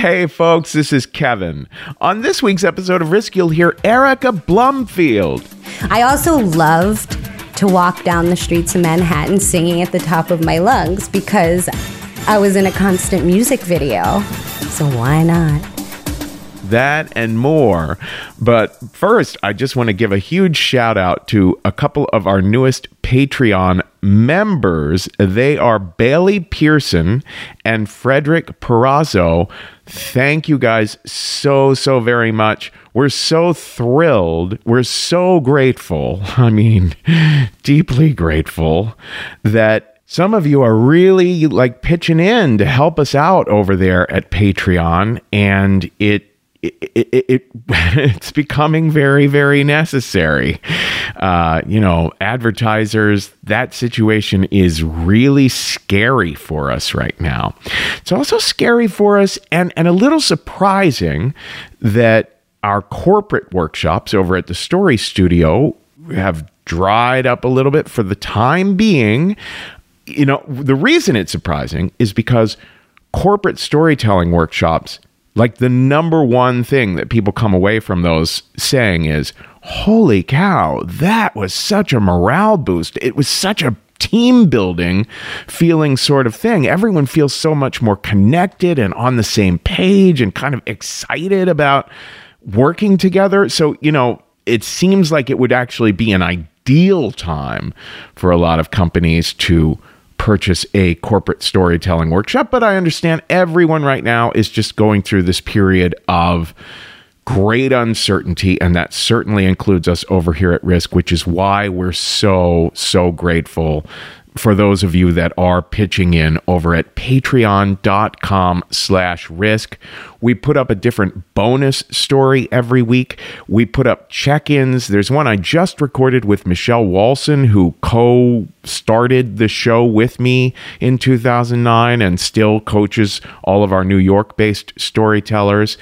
Hey, folks, this is Kevin. On this week's episode of Risk, you'll hear Erica Blumfield. I also loved to walk down the streets of Manhattan singing at the top of my lungs because I was in a constant music video. So why not? That and more. But first, I just want to give a huge shout out to a couple of our newest Patreon members. They are Bailey Pearson and Frederick Perazzo. Thank you guys so, so very much. We're so thrilled. We're so grateful. I mean, deeply grateful that some of you are really like pitching in to help us out over there at Patreon, and it it, it, it, it's becoming very very necessary. Uh, you know advertisers that situation is really scary for us right now. It's also scary for us and and a little surprising that our corporate workshops over at the story studio have dried up a little bit for the time being. You know the reason it's surprising is because corporate storytelling workshops like the number one thing that people come away from those saying is, holy cow, that was such a morale boost. It was such a team building feeling sort of thing. Everyone feels so much more connected and on the same page and kind of excited about working together. So, you know, it seems like it would actually be an ideal time for a lot of companies to purchase a corporate storytelling workshop, but I understand everyone right now is just going through this period of great uncertainty, and that certainly includes us over here at Risk, which is why we're so, so grateful for those of you that are pitching in over at patreon.com slash risk. We put up a different bonus story every week. We put up check-ins. There's one i just recorded with michelle walson who co-started the show with me in 2009 and still coaches all of our new york-based storytellers.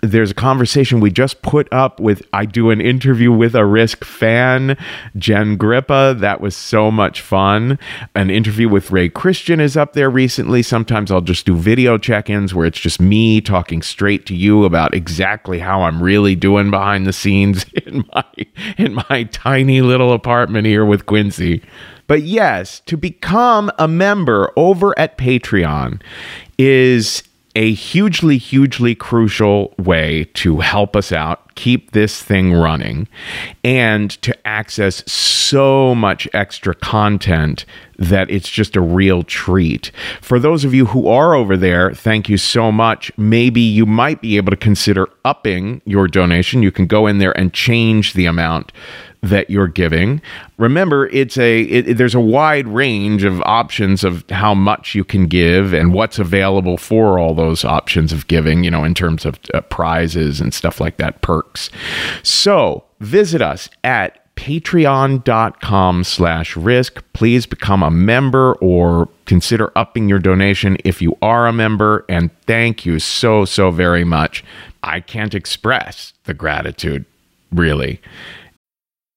There's a conversation we just put up with i do an interview with a risk fan jen grippa. That was so much fun. An interview with ray christian is up there recently. Sometimes i'll just do video check-ins where it's just me talking straight to you about exactly how i'm really doing behind the scenes in my in my tiny little apartment here with quincy but yes to become a member over at patreon is a hugely, hugely crucial way to help us out, keep this thing running, and to access so much extra content that it's just a real treat. For those of you who are over there, thank you so much. Maybe you might be able to consider upping your donation. You can go in there and change the amount that you're giving. Remember, it's a it, there's a wide range of options of how much you can give and what's available for all those options of giving. You know, in terms of uh, prizes and stuff like that, perks. So visit us at patreon.com slash risk. Please become a member or consider upping your donation if you are a member. And thank you so so very much. I can't express the gratitude really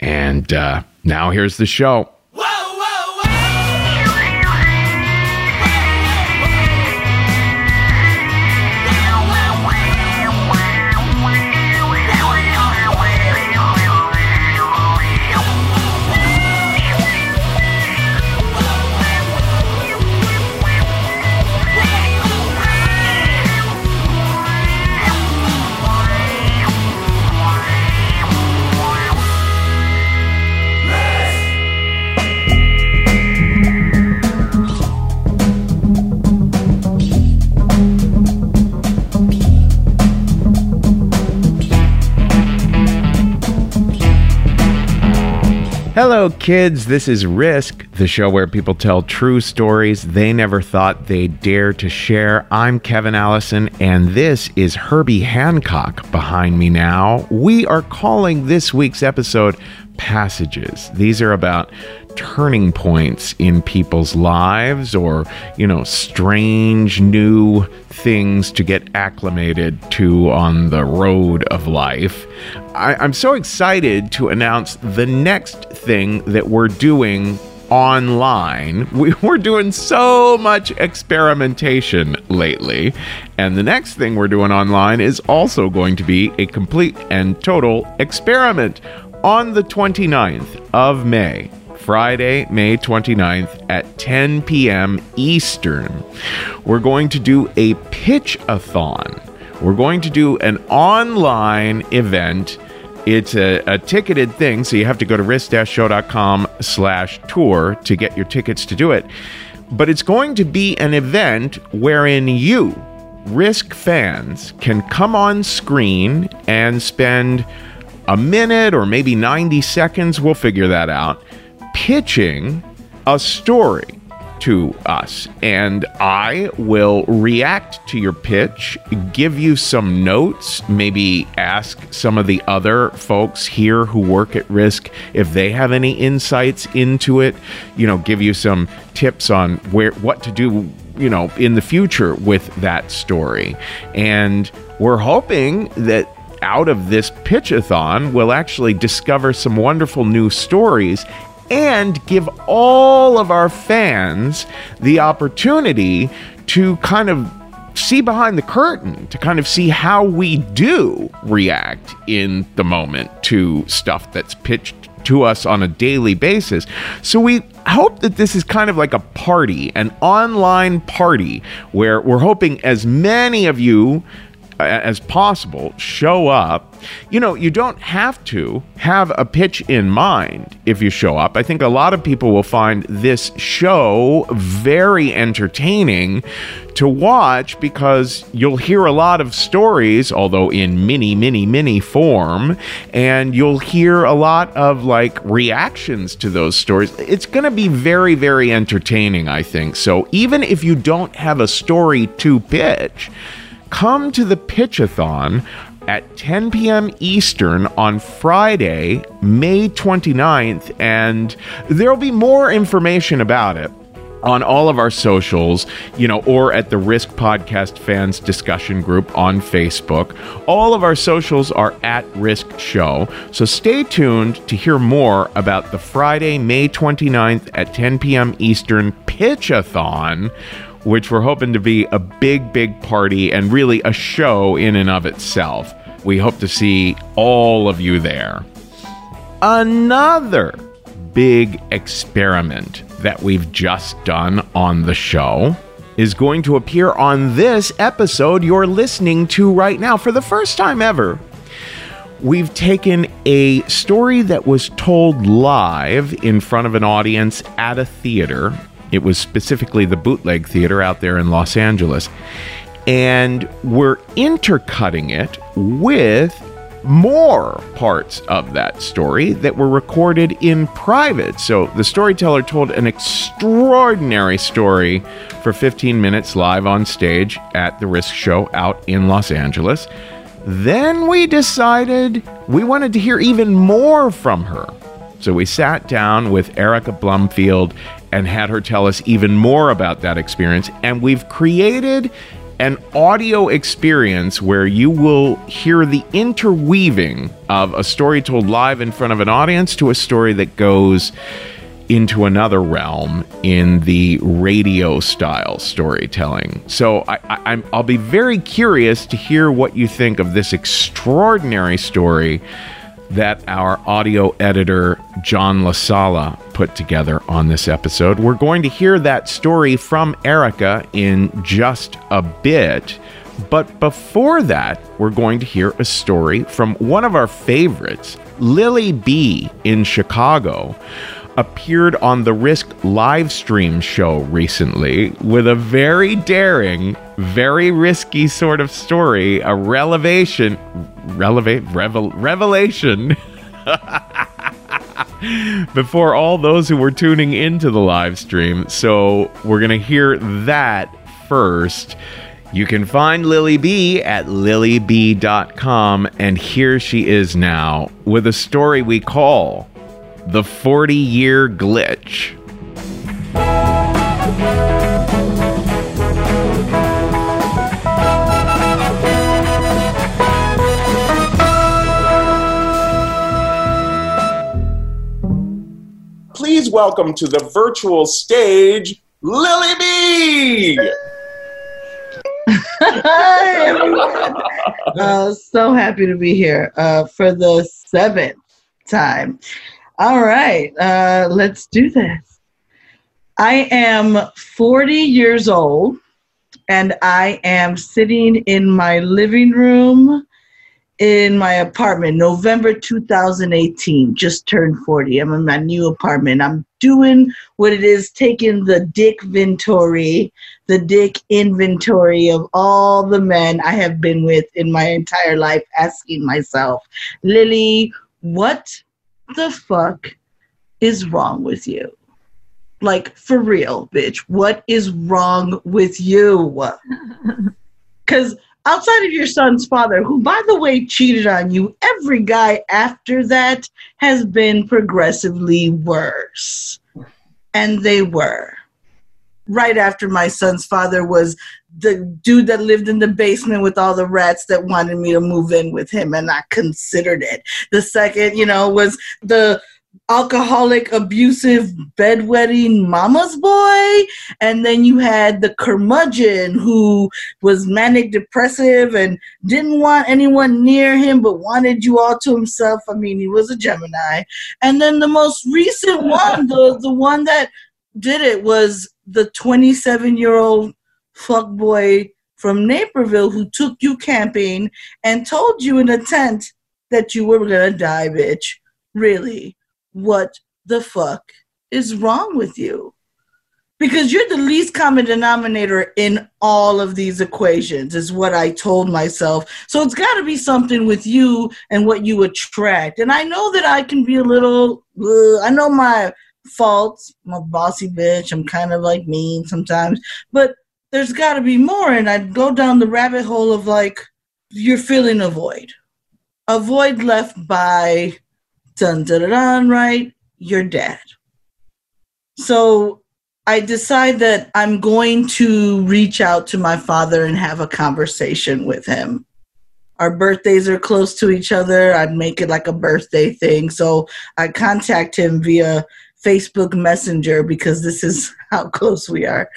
And uh, now here's the show. Hello, kids. This is Risk, the show where people tell true stories they never thought they'd dare to share. I'm Kevin Allison, and this is Herbie Hancock behind me now. We are calling this week's episode Passages. These are about turning points in people's lives or, you know, strange new things to get acclimated to on the road of life. I, am so excited to announce the next thing that we're doing online. We, are doing so much experimentation lately. And the next thing we're doing online is also going to be a complete and total experiment on the 29th of May. Friday, May 29th at 10 p.m. Eastern. We're going to do a pitch a thon. We're going to do an online event. It's a, a, ticketed thing, so you have to go to risk-show.com slash tour to get your tickets to do it. But it's going to be an event wherein you, Risk fans, can come on screen and spend a minute or maybe 90 seconds, we'll figure that out, pitching a story to us. And I will react to your pitch, give you some notes, maybe ask some of the other folks here who work at risk if they have any insights into it, you know, give you some tips on where what to do, you know, in the future with that story. And we're hoping that out of this pitchathon, we'll actually discover some wonderful new stories and give all of our fans the opportunity to kind of see behind the curtain, to kind of see how we do react in the moment to stuff that's pitched to us on a daily basis. So we hope that this is kind of like a party, an online party, where we're hoping as many of you as possible, show up. You know, you don't have to have a pitch in mind if you show up. I think a lot of people will find this show very entertaining to watch because you'll hear a lot of stories, although in mini, mini, mini form, and you'll hear a lot of like reactions to those stories. It's going to be very, very entertaining, I think. So even if you don't have a story to pitch, come to the Pitchathon at 10 p.m. Eastern on Friday, May 29th, and there'll be more information about it on all of our socials, you know, or at the Risk Podcast Fans discussion group on Facebook. All of our socials are at Risk Show. So stay tuned to hear more about the Friday, May 29th at 10 p.m. Eastern Pitchathon which we're hoping to be a big, big party and really a show in and of itself. We hope to see all of you there. Another big experiment that we've just done on the show is going to appear on this episode you're listening to right now for the first time ever. We've taken a story that was told live in front of an audience at a theater it was specifically the Bootleg Theater out there in Los Angeles. And we're intercutting it with more parts of that story that were recorded in private. So the storyteller told an extraordinary story for 15 minutes live on stage at the Risk Show out in Los Angeles. Then we decided we wanted to hear even more from her. So we sat down with Erica Blumfield and had her tell us even more about that experience. And we've created an audio experience where you will hear the interweaving of a story told live in front of an audience to a story that goes into another realm in the radio style storytelling. So I, will be very curious to hear what you think of this extraordinary story that our audio editor, John LaSala, put together on this episode. We're going to hear that story from Erica in just a bit. But before that, we're going to hear a story from one of our favorites, Lily Be in Chicago appeared on the Risk live stream show recently with a very daring, very risky sort of story, a revelation, relevate, revel, revelation. before all those who were tuning into the live stream. So we're going to hear that first. You can find Lily Be at lilyb.com, and here she is now with a story we call The 40 Year Glitch. Please welcome to the virtual stage, Lily Be. Hi, everyone. Uh, so happy to be here uh, for the seventh time. All right, uh, let's do this. I am 40 years old and I am sitting in my living room in my apartment, November 2018. Just turned 40. I'm in my new apartment. I'm doing what it is, taking the dick inventory, the dick inventory of all the men I have been with in my entire life, asking myself, Lily, what the fuck is wrong with you? Like, for real, bitch, what is wrong with you? Because outside of your son's father, who, by the way, cheated on you, every guy after that has been progressively worse. And they were. Right after my son's father was the dude that lived in the basement with all the rats that wanted me to move in with him, and I considered it. The second, you know, was the alcoholic, abusive, bedwetting mama's boy. And then you had the curmudgeon who was manic depressive and didn't want anyone near him but wanted you all to himself. I mean, he was a Gemini. And then the most recent one, the, the one that did it was the 27 year old fuckboy from Naperville who took you camping and told you in a tent that you were gonna die, bitch. Really what the fuck is wrong with you? Because you're the least common denominator in all of these equations, is what I told myself. So it's got to be something with you and what you attract. And I know that I can be a little, I know my faults. I'm a bossy bitch. I'm kind of like mean sometimes. But there's got to be more. And I'd go down the rabbit hole of like, you're filling a void. A void left by dun dun dun, dun right, you're dead. So I decide that I'm going to reach out to my father and have a conversation with him. Our birthdays are close to each other. I'd make it like a birthday thing. So I contact him via Facebook Messenger because this is how close we are.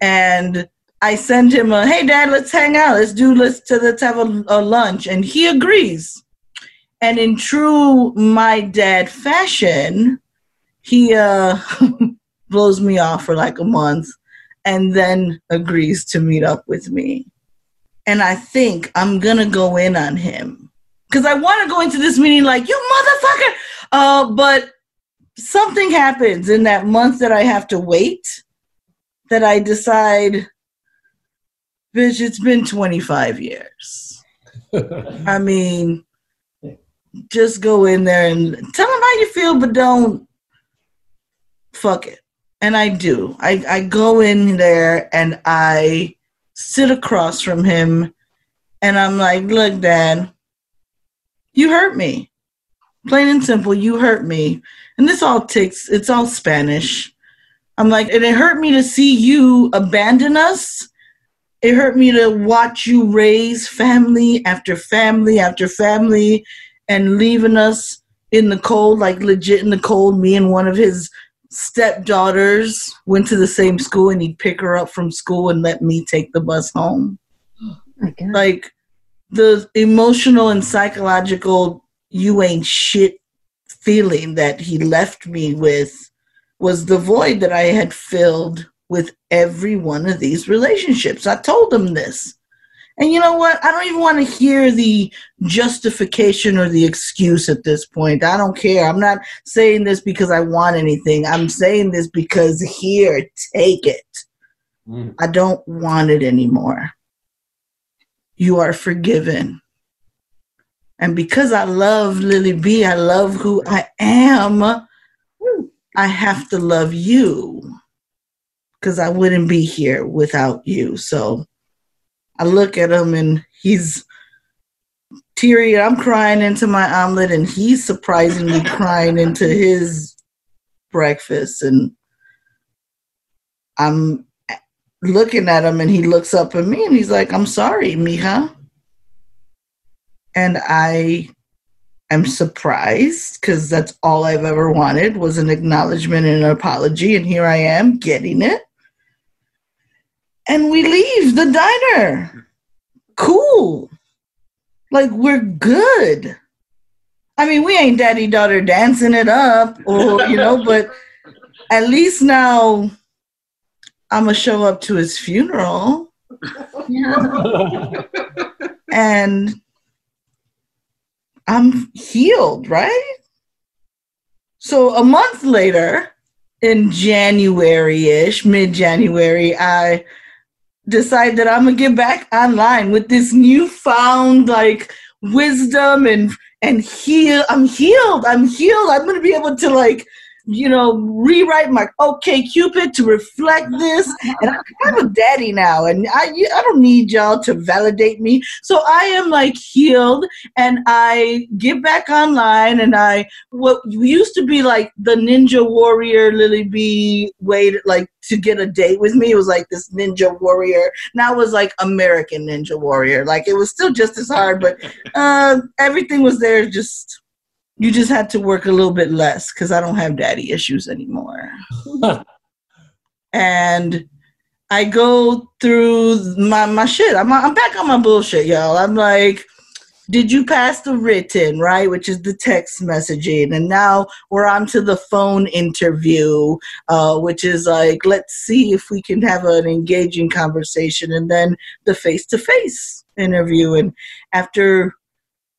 And I send him a, hey dad, let's hang out. Let's do, let's, let's have a, a lunch. And he agrees. And in true my dad fashion, he uh, blows me off for like a month and then agrees to meet up with me. And I think I'm gonna go in on him because I want to go into this meeting like you motherfucker. Uh, but something happens in that month that I have to wait that I decide, bitch, it's been 25 years. I mean, just go in there and tell them how you feel, but don't fuck it. And I do. I, I go in there and I sit across from him and I'm like, look, Dad, you hurt me. Plain and simple, you hurt me. And this all takes, it's all Spanish. I'm like, and it hurt me to see you abandon us. It hurt me to watch you raise family after family after family and leaving us in the cold, like legit in the cold. Me and one of his stepdaughters went to the same school, and he'd pick her up from school and let me take the bus home. Oh like the emotional and psychological you ain't shit feeling that he left me with was the void that I had filled with every one of these relationships. I told them this. And you know what? I don't even want to hear the justification or the excuse at this point. I don't care. I'm not saying this because I want anything. I'm saying this because here, take it. Mm. I don't want it anymore. You are forgiven. And because I love Lily Be, I love who I am, I have to love you because I wouldn't be here without you. So I look at him and he's teary. I'm crying into my omelet, and he's surprisingly crying into his breakfast. And I'm looking at him, and he looks up at me and he's like, I'm sorry, mija. And I am surprised because that's all I've ever wanted was an acknowledgement and an apology. And here I am getting it. And we leave the diner. Cool. Like we're good. I mean, we ain't daddy daughter dancing it up or, you know, but at least now I'm going to show up to his funeral. and I'm healed, right? So a month later, in January ish, mid January, I decide that I'm gonna get back online with this newfound like wisdom and and heal. I'm healed. I'm healed. I'm gonna be able to like you know, rewrite my OK Cupid to reflect this. And I'm a daddy now, and I I don't need y'all to validate me. So I am like healed, and I get back online, and I what used to be like the Ninja Warrior Lily Be way to, like to get a date with me. It was like this Ninja Warrior. Now it was like American Ninja Warrior. Like it was still just as hard, but uh, everything was there just you just had to work a little bit less because I don't have daddy issues anymore. and I go through my, my shit. I'm, I'm back on my bullshit, y'all. I'm like, did you pass the written, right? Which is the text messaging. And now we're on to the phone interview, uh, which is like, let's see if we can have an engaging conversation. And then the face to face interview. And after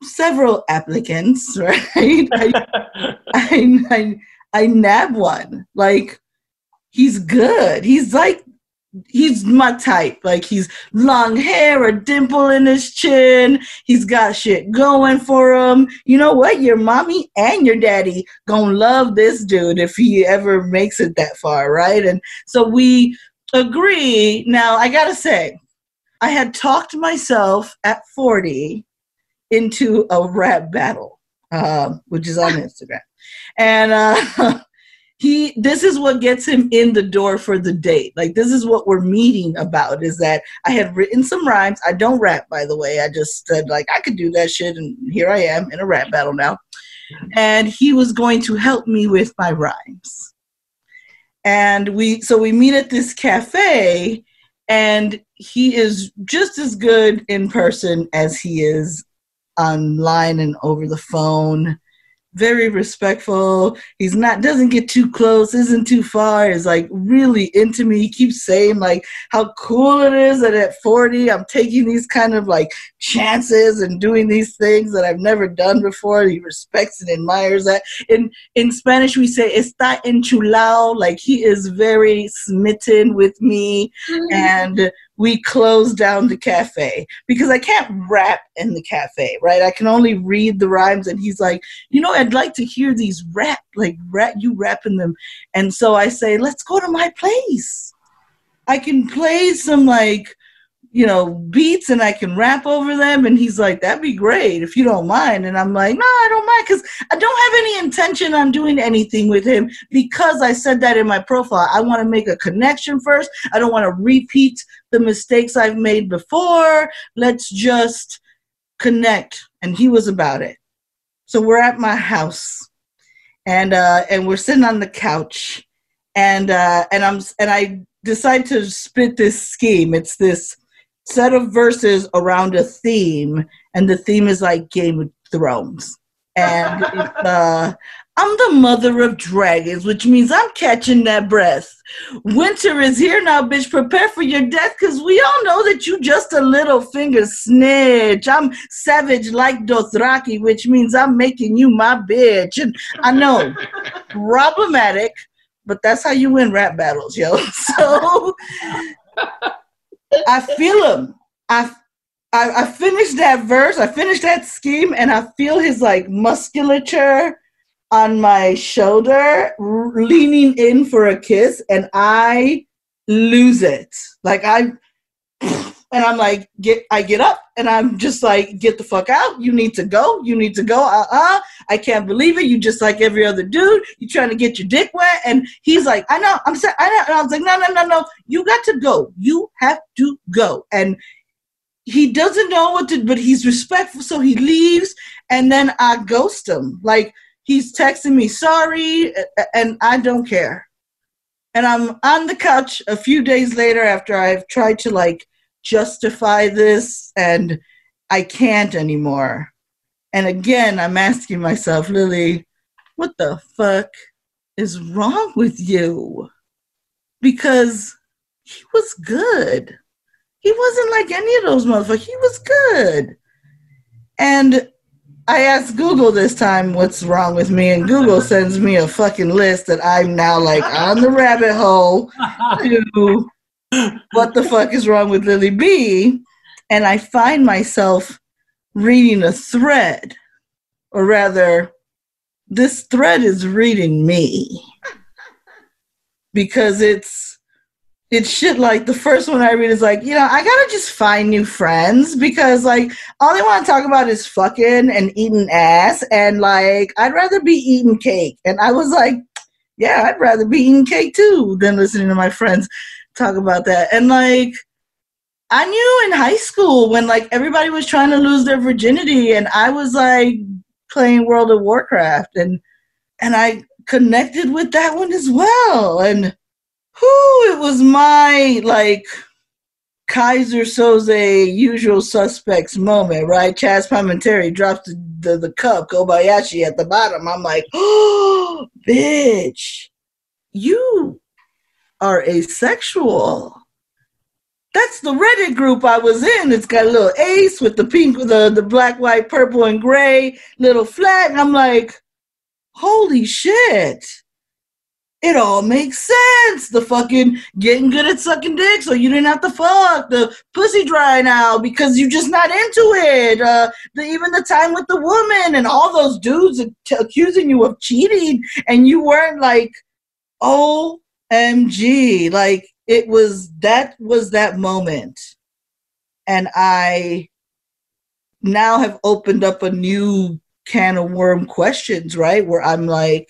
several applicants, right? I, I, I, I nab one. Like, he's good. He's like, he's my type. Like, he's long hair, a dimple in his chin. He's got shit going for him. You know what? Your mommy and your daddy gonna love this dude if he ever makes it that far, right? And so we agree. Now, I gotta say, I had talked myself at 40 into a rap battle, uh, which is on Instagram. And uh, he, this is what gets him in the door for the date. Like this is what we're meeting about. Is that I had written some rhymes. I don't rap, by the way. I just said like I could do that shit, and here I am in a rap battle now. And he was going to help me with my rhymes. And we, so we meet at this cafe, and he is just as good in person as he is online and over the phone. Very respectful. He's not doesn't get too close, isn't too far. Is like really into me. He keeps saying like how cool it is that at 40 I'm taking these kind of like chances and doing these things that I've never done before. He respects and admires that. In in Spanish we say está enchulado, like he is very smitten with me mm-hmm. and we closed down the cafe because I can't rap in the cafe, right? I can only read the rhymes. And he's like, you know, I'd like to hear these rap, like rap, you rapping them. And so I say, let's go to my place. I can play some like you know, beats and I can rap over them. And he's like, that'd be great if you don't mind. And I'm like, no, I don't mind because I don't have any intention on doing anything with him because I said that in my profile. I want to make a connection first. I don't want to repeat the mistakes I've made before. Let's just connect. And he was about it. So we're at my house and uh and we're sitting on the couch and uh and I'm and I decide to spit this scheme. It's this set of verses around a theme, and the theme is like Game of Thrones. And uh, I'm the mother of dragons, which means I'm catching that breath. Winter is here now, bitch. Prepare for your death, cause we all know that you just a little finger snitch. I'm savage like Dothraki, which means I'm making you my bitch. And I know, problematic, but that's how you win rap battles, yo. So I feel him. I I, I finished that verse, I finished that scheme, and I feel his like musculature on my shoulder, leaning in for a kiss, and I lose it. Like I, and I'm like, get, I get up, and I'm just like, get the fuck out. You need to go. You need to go. Uh uh I can't believe it. You just like every other dude. You trying to get your dick wet, and he's like, I know. I'm saying, I know. And I was like, no, no, no, no. You got to go. You have to go. And he doesn't know what to, but he's respectful, so he leaves, and then I ghost him. Like he's texting me sorry, and I don't care. And I'm on the couch a few days later after I've tried to like justify this, and I can't anymore. And again, I'm asking myself, Lily, what the fuck is wrong with you? Because he was good. He wasn't like any of those motherfuckers. He was good. And I asked Google this time what's wrong with me, and Google sends me a fucking list that I'm now like on the rabbit hole to what the fuck is wrong with Lily Be. And I find myself reading a thread, or rather, this thread is reading me because it's it's shit like the first one I read is like, you know, I gotta just find new friends because like all they want to talk about is fucking and eating ass and like I'd rather be eating cake. And I was like, yeah, I'd rather be eating cake too than listening to my friends talk about that. And like I knew in high school when like everybody was trying to lose their virginity and I was like playing World of Warcraft and and I connected with that one as well. And who it was my like Keyser Söze usual suspects moment, right? Chazz Palminteri drops the, the, the cup, Kobayashi at the bottom. I'm like, oh, bitch, you are asexual. That's the Reddit group I was in. It's got a little ace with the pink, the, the black, white, purple, and gray little flag. And I'm like, holy shit it all makes sense. The fucking getting good at sucking dick so you didn't have to fuck. The pussy dry now because you're just not into it. Uh, the, even the time with the woman and all those dudes t- accusing you of cheating and you weren't like, OMG. Like it was, that was that moment. And I now have opened up a new can of worm questions, right? Where I'm like,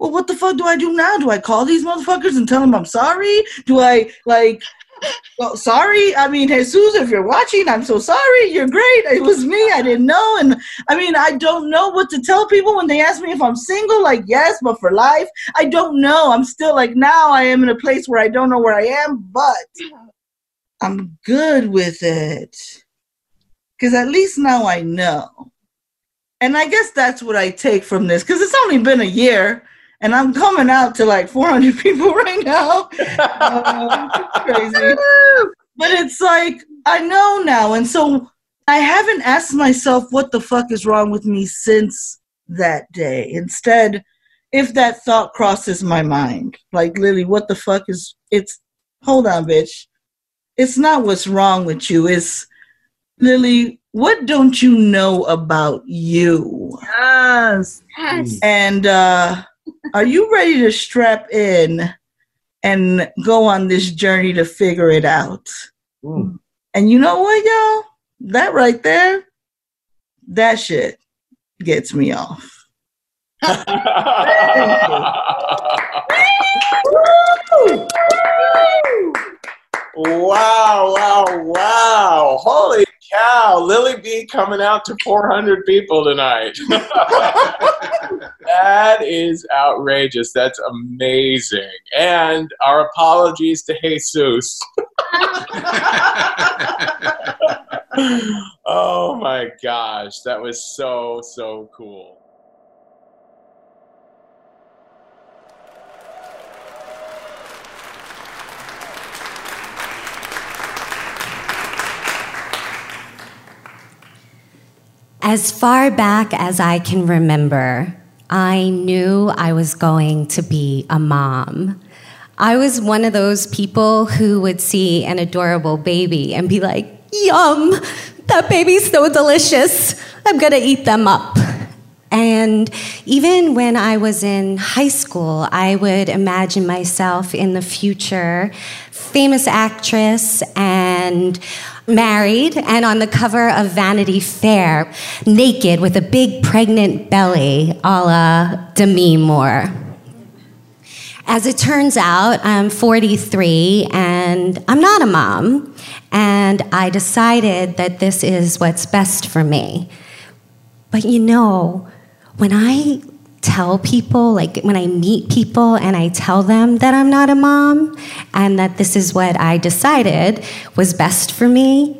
well, what the fuck do I do now? Do I call these motherfuckers and tell them I'm sorry? Do I like? Well, sorry. I mean, Jesus, if you're watching, I'm so sorry. You're great. It was me. I didn't know. And I mean, I don't know what to tell people when they ask me if I'm single. Like, yes, but for life, I don't know. I'm still like now. I am in a place where I don't know where I am, but I'm good with it because at least now I know. And I guess that's what I take from this because it's only been a year and I'm coming out to like 400 people right now. Uh, crazy. But it's like, I know now. And so I haven't asked myself what the fuck is wrong with me since that day. Instead, if that thought crosses my mind, like, Lily, what the fuck is, it's, hold on, bitch. It's not what's wrong with you. It's, Lily, what don't you know about you? Yes. Yes. And uh, are you ready to strap in and go on this journey to figure it out? Mm. And you know what, y'all? That right there, that shit gets me off. wow, wow, wow. Holy cow. Lily Be coming out to 400 people tonight. that is outrageous. That's amazing. And our apologies to Jesus. oh my gosh. That was so, so cool. As far back as I can remember, I knew I was going to be a mom. I was one of those people who would see an adorable baby and be like, Yum, that baby's so delicious. I'm gonna eat them up. And even when I was in high school, I would imagine myself in the future, famous actress and married and on the cover of Vanity Fair, naked with a big pregnant belly a la Demi Moore. As it turns out, I'm 43 and I'm not a mom, and I decided that this is what's best for me. But you know, when I tell people, like when I meet people and I tell them that I'm not a mom and that this is what I decided was best for me,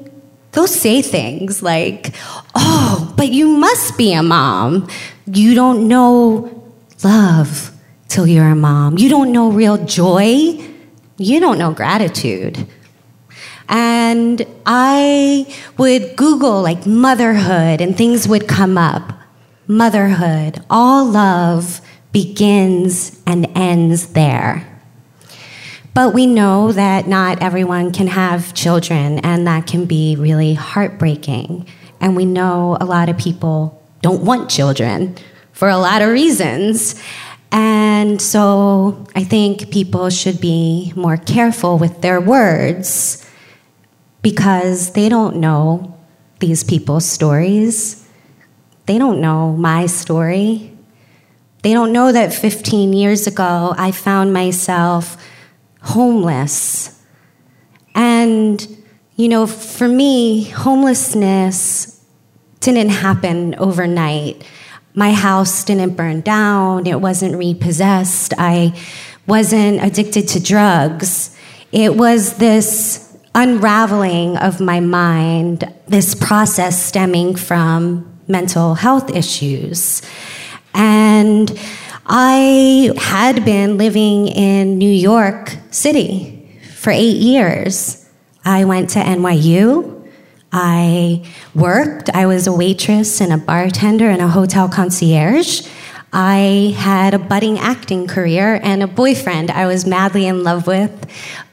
they'll say things like, Oh, but you must be a mom. You don't know love till you're a mom. You don't know real joy. You don't know gratitude. And I would Google like motherhood and things would come up motherhood, all love begins and ends there. But we know that not everyone can have children, and that can be really heartbreaking. And we know a lot of people don't want children for a lot of reasons. And so I think people should be more careful with their words because they don't know these people's stories. They don't know my story. They don't know that 15 years ago I found myself homeless. And, you know, for me, homelessness didn't happen overnight. My house didn't burn down, it wasn't repossessed, I wasn't addicted to drugs. It was this unraveling of my mind, this process stemming from mental health issues. And I had been living in New York City for eight years. I went to NYU. I worked. I was a waitress and a bartender and a hotel concierge. I had a budding acting career and a boyfriend I was madly in love with.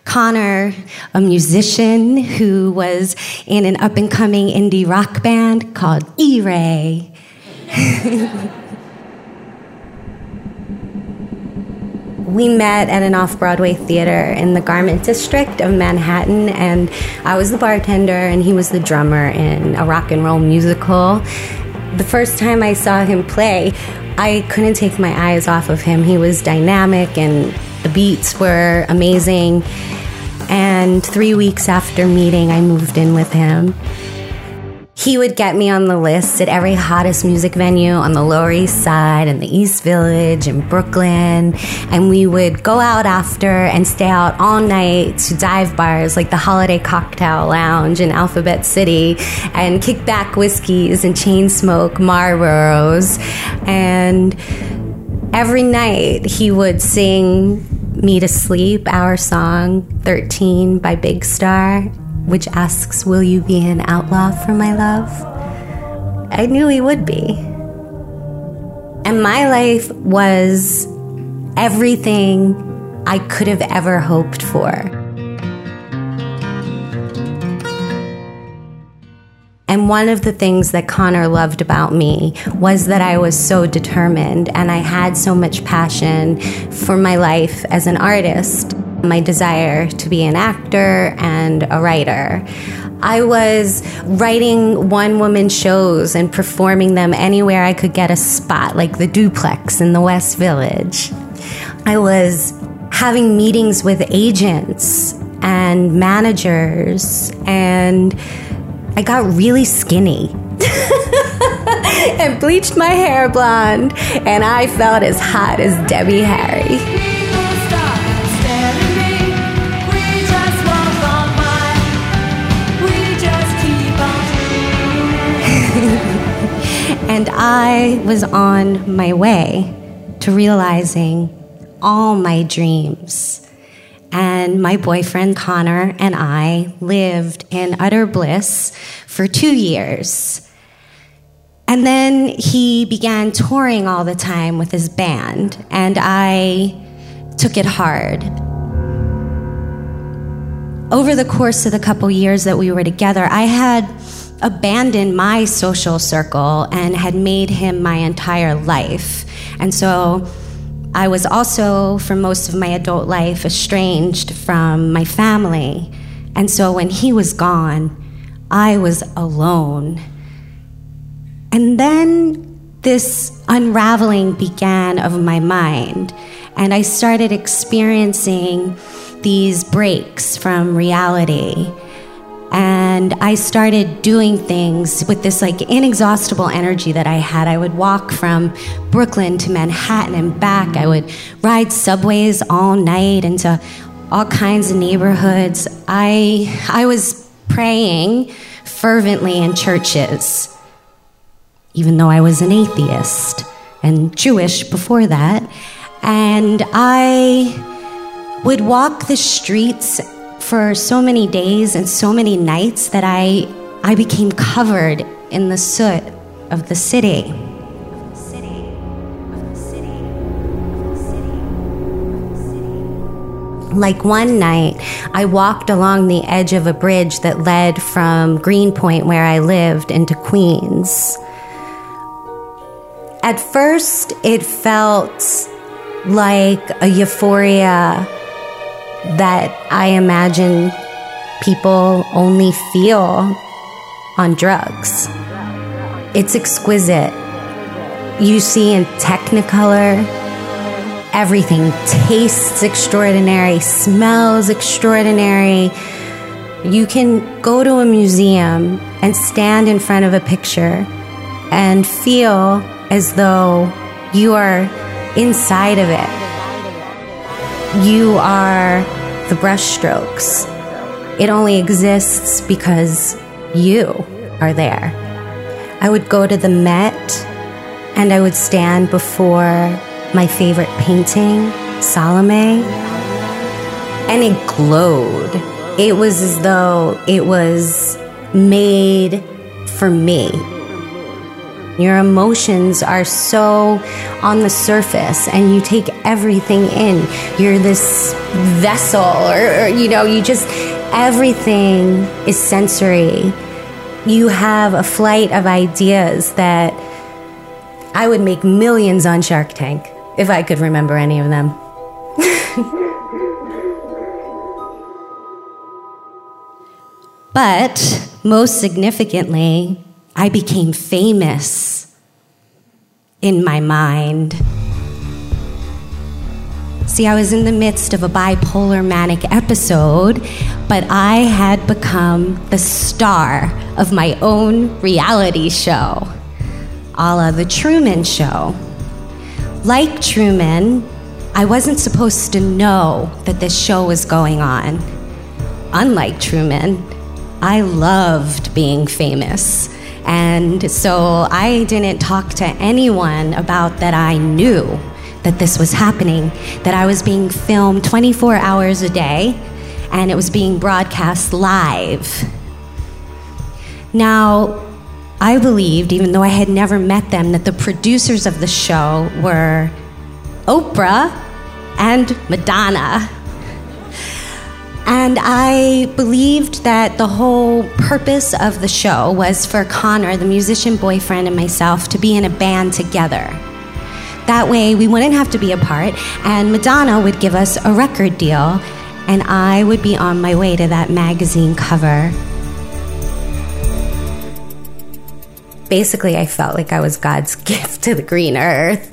Connor, a musician who was in an up and coming indie rock band called E Ray. we met at an off Broadway theater in the Garment District of Manhattan, and I was the bartender, and he was the drummer in a rock and roll musical. The first time I saw him play, I couldn't take my eyes off of him. He was dynamic and the beats were amazing. And three weeks after meeting, I moved in with him. He would get me on the list at every hottest music venue on the Lower East Side and the East Village and Brooklyn. And we would go out after and stay out all night to dive bars like the Holiday Cocktail Lounge in Alphabet City and kick back whiskeys and chain smoke Marlboros. And every night he would sing me to sleep, our song 13 by Big Star which asks, Will you be an outlaw for my love? I knew he would be. And my life was everything I could have ever hoped for. And one of the things that Connor loved about me was that I was so determined and I had so much passion for my life as an artist my desire to be an actor and a writer. I was writing one woman shows and performing them anywhere I could get a spot, like the duplex in the West Village. I was having meetings with agents and managers, and I got really skinny. and bleached my hair blonde, and I felt as hot as Debbie Harry. And I was on my way to realizing all my dreams. And my boyfriend Connor and I lived in utter bliss for two years. And then he began touring all the time with his band, and I took it hard. over the course of the couple years that we were together, I had abandoned my social circle and had made him my entire life. And so I was also, for most of my adult life, estranged from my family. And so when he was gone, I was alone. And then this unraveling began of my mind, and I started experiencing these breaks from reality. And I started doing things with this like inexhaustible energy that I had. I would walk from Brooklyn to Manhattan and back. I would ride subways all night into all kinds of neighborhoods. I I was praying fervently in churches, even though I was an atheist and Jewish before that. And I would walk the streets for so many days and so many nights that I, I became covered in the soot of the city. Like one night, I walked along the edge of a bridge that led from Greenpoint, where I lived, into Queens. At first, it felt like a euphoria that I imagine people only feel on drugs. It's exquisite. You see in Technicolor, everything tastes extraordinary, smells extraordinary. You can go to a museum and stand in front of a picture and feel as though you are inside of it. You are the brushstrokes. It only exists because you are there. I would go to the Met and I would stand before my favorite painting, Salome, and it glowed. It was as though it was made for me. Your emotions are so on the surface and you take everything in. You're this vessel, or, or, you know, you just, everything is sensory. You have a flight of ideas that I would make millions on Shark Tank if I could remember any of them. but most significantly, I became famous in my mind. See, I was in the midst of a bipolar manic episode, but I had become the star of my own reality show, a la The Truman Show. Like Truman, I wasn't supposed to know that this show was going on. Unlike Truman, I loved being famous. And so I didn't talk to anyone about that I knew that this was happening, that I was being filmed 24 hours a day and it was being broadcast live. Now, I believed, even though I had never met them, that the producers of the show were Oprah and Madonna. And I believed that the whole purpose of the show was for Connor, the musician boyfriend, and myself to be in a band together. That way, we wouldn't have to be apart, and Madonna would give us a record deal, and I would be on my way to that magazine cover. Basically, I felt like I was God's gift to the green earth.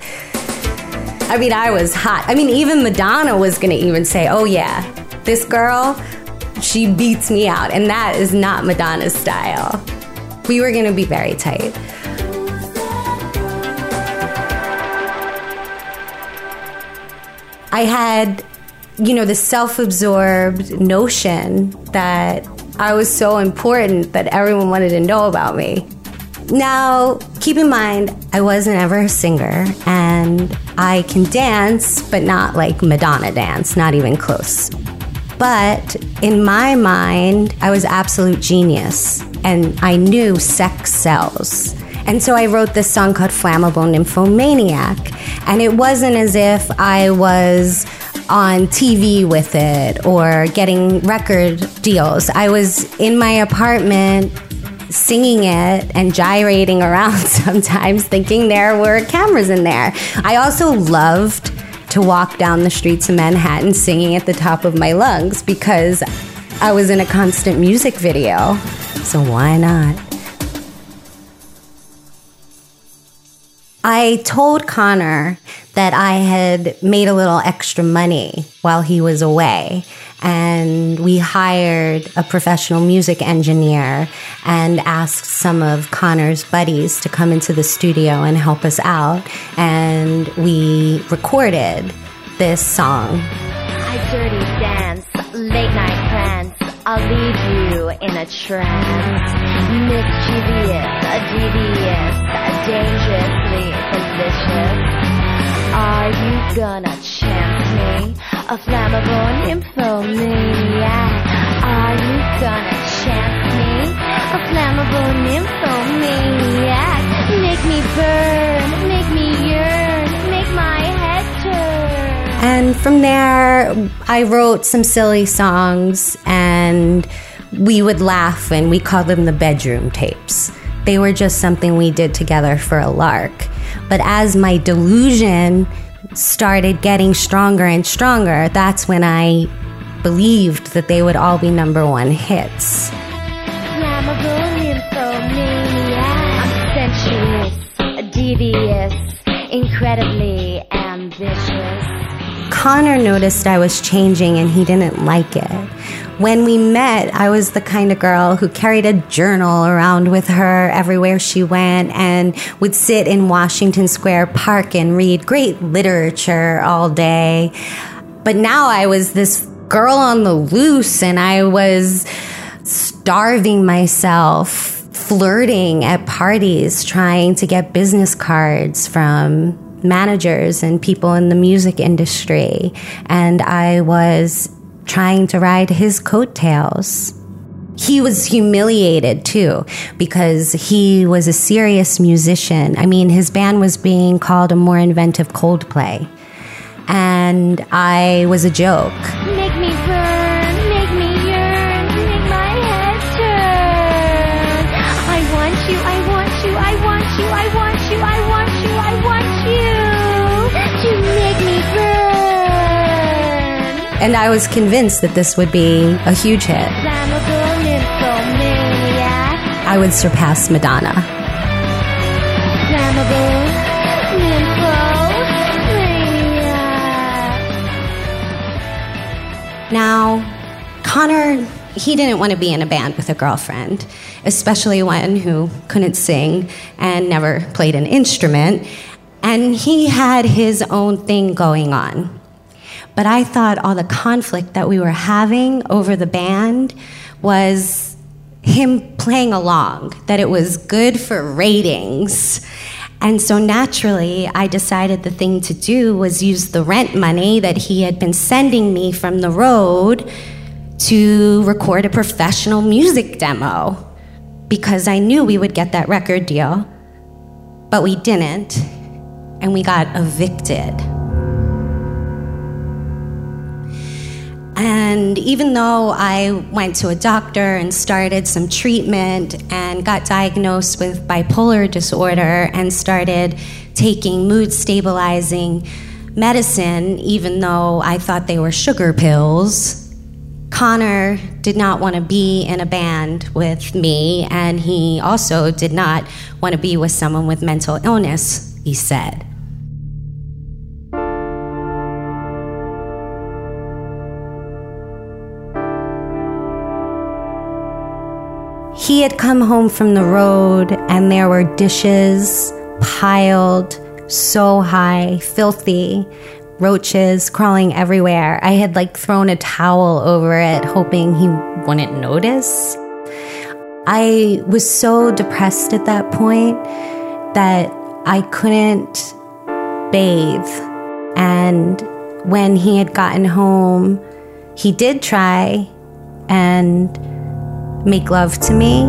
I mean, I was hot. I mean, even Madonna was gonna even say, oh, yeah, this girl, she beats me out. And that is not Madonna's style. We were gonna be very tight. I had, you know, the self absorbed notion that I was so important that everyone wanted to know about me. Now, keep in mind, I wasn't ever a singer, and I can dance, but not like Madonna dance, not even close. But in my mind, I was absolute genius, and I knew sex sells. And so I wrote this song called Flammable Nymphomaniac. And it wasn't as if I was on TV with it or getting record deals. I was in my apartment singing it and gyrating around sometimes, thinking there were cameras in there. I also loved to walk down the streets of Manhattan singing at the top of my lungs because I was in a constant music video. So why not? I told Connor that I had made a little extra money while he was away. And we hired a professional music engineer and asked some of Connor's buddies to come into the studio and help us out. And we recorded this song. I dirty dance, late night. I'll leave you in a trance. Mischievous, devious, dangerously delicious. Are you gonna chance me? A flammable nymphomaniac. Are you gonna chance me? A flammable nymphomaniac. Make me burn, And from there, I wrote some silly songs and we would laugh and we called them the bedroom tapes. They were just something we did together for a lark. But as my delusion started getting stronger and stronger, that's when I believed that they would all be number one hits. Devious, incredibly ambitious. Connor noticed I was changing and he didn't like it. When we met, I was the kind of girl who carried a journal around with her everywhere she went and would sit in Washington Square Park and read great literature all day. But now I was this girl on the loose and I was starving myself, flirting at parties, trying to get business cards from managers and people in the music industry. And I was trying to ride his coattails. He was humiliated too because he was a serious musician. I mean, his band was being called a more inventive Coldplay. And I was a joke. And I was convinced that this would be a huge hit. I would surpass Madonna. Now, Connor, he didn't want to be in a band with a girlfriend, especially one who couldn't sing and never played an instrument. And he had his own thing going on. But I thought all the conflict that we were having over the band was him playing along, that it was good for ratings. And so naturally, I decided the thing to do was use the rent money that he had been sending me from the road to record a professional music demo because I knew we would get that record deal. But we didn't, and we got evicted. And even though I went to a doctor and started some treatment and got diagnosed with bipolar disorder and started taking mood stabilizing medicine, even though I thought they were sugar pills, Connor did not want to be in a band with me, and he also did not want to be with someone with mental illness, he said. He had come home from the road, and there were dishes piled so high, filthy, roaches crawling everywhere. I had like thrown a towel over it, hoping he wouldn't notice. I was so depressed at that point that I couldn't bathe. And when he had gotten home, he did try and make love to me.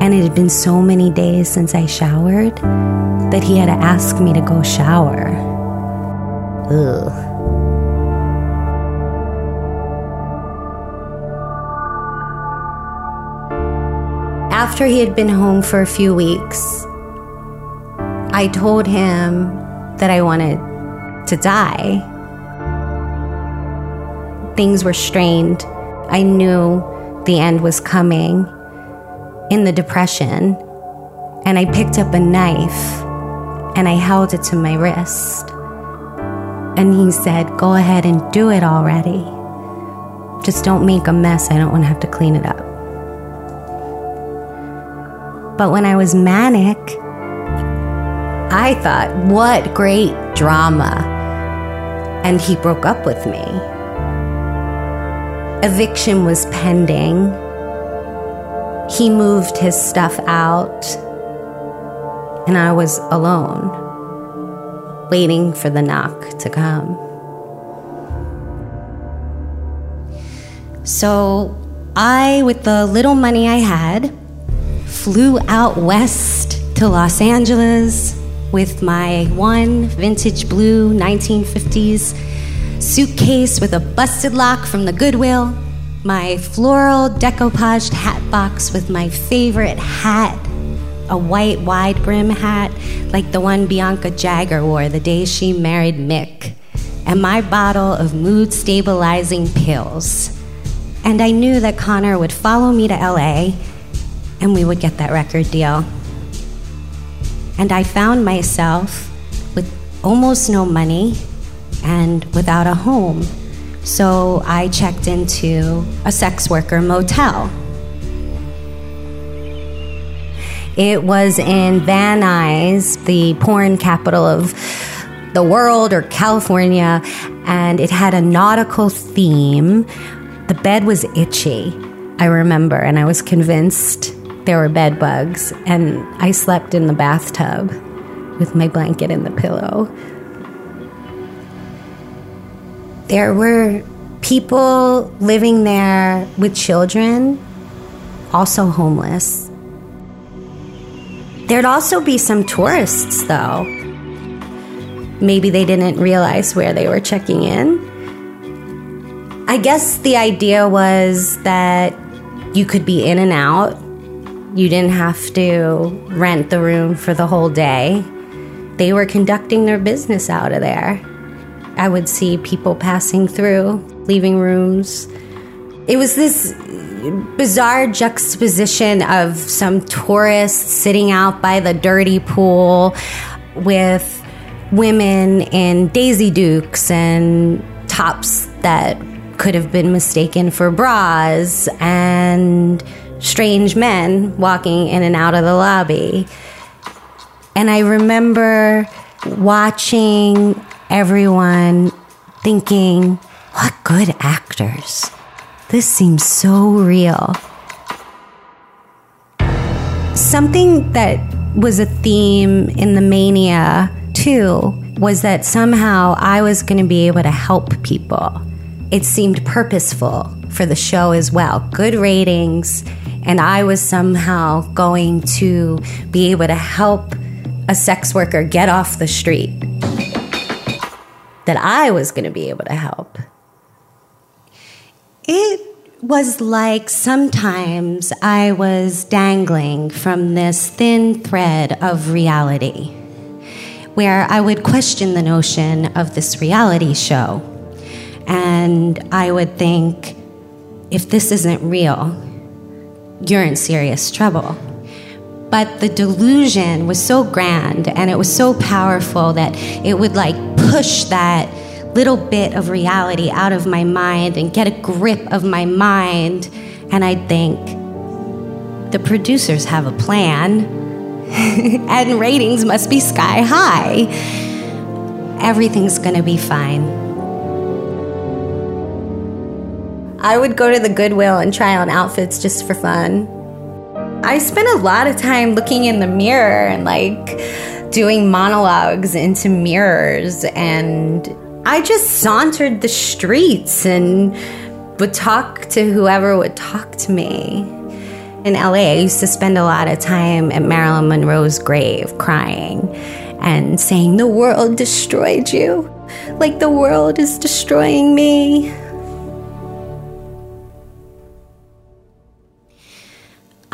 And it had been so many days since I showered that he had to ask me to go shower. Ugh. After he had been home for a few weeks, I told him that I wanted to die. Things were strained. I knew the end was coming in the depression. And I picked up a knife and I held it to my wrist. And he said, Go ahead and do it already. Just don't make a mess. I don't want to have to clean it up. But when I was manic, I thought, what great drama. And he broke up with me. Eviction was pending. He moved his stuff out. And I was alone, waiting for the knock to come. So I, with the little money I had, flew out west to Los Angeles with my one vintage blue 1950s suitcase with a busted lock from the Goodwill, my floral decoupaged hat box with my favorite hat, a white wide brim hat like the one Bianca Jagger wore the day she married Mick, and my bottle of mood stabilizing pills. And I knew that Connor would follow me to LA and we would get that record deal. And I found myself with almost no money and without a home. So I checked into a sex worker motel. It was in Van Nuys, the porn capital of the world or California, and it had a nautical theme. The bed was itchy, I remember, and I was convinced there were bed bugs, and I slept in the bathtub with my blanket and the pillow. There were people living there with children, also homeless. There'd also be some tourists, though. Maybe they didn't realize where they were checking in. I guess the idea was that you could be in and out you didn't have to rent the room for the whole day. They were conducting their business out of there. I would see people passing through, leaving rooms. It was this bizarre juxtaposition of some tourists sitting out by the dirty pool with women in Daisy Dukes and tops that could have been mistaken for bras and strange men walking in and out of the lobby. And I remember watching everyone thinking, what good actors. This seems so real. Something that was a theme in the mania, too, was that somehow I was going to be able to help people. It seemed purposeful for the show as well. Good ratings, and I was somehow going to be able to help a sex worker get off the street. That I was going to be able to help. It was like sometimes I was dangling from this thin thread of reality, where I would question the notion of this reality show. And I would think, if this isn't real, you're in serious trouble. But the delusion was so grand and it was so powerful that it would like push that little bit of reality out of my mind and get a grip of my mind. And I'd think, the producers have a plan, and ratings must be sky high. Everything's gonna be fine. I would go to the Goodwill and try on outfits just for fun. I spent a lot of time looking in the mirror and like doing monologues into mirrors and I just sauntered the streets and would talk to whoever would talk to me. In LA, I used to spend a lot of time at Marilyn Monroe's grave crying and saying, The world destroyed you, like the world is destroying me.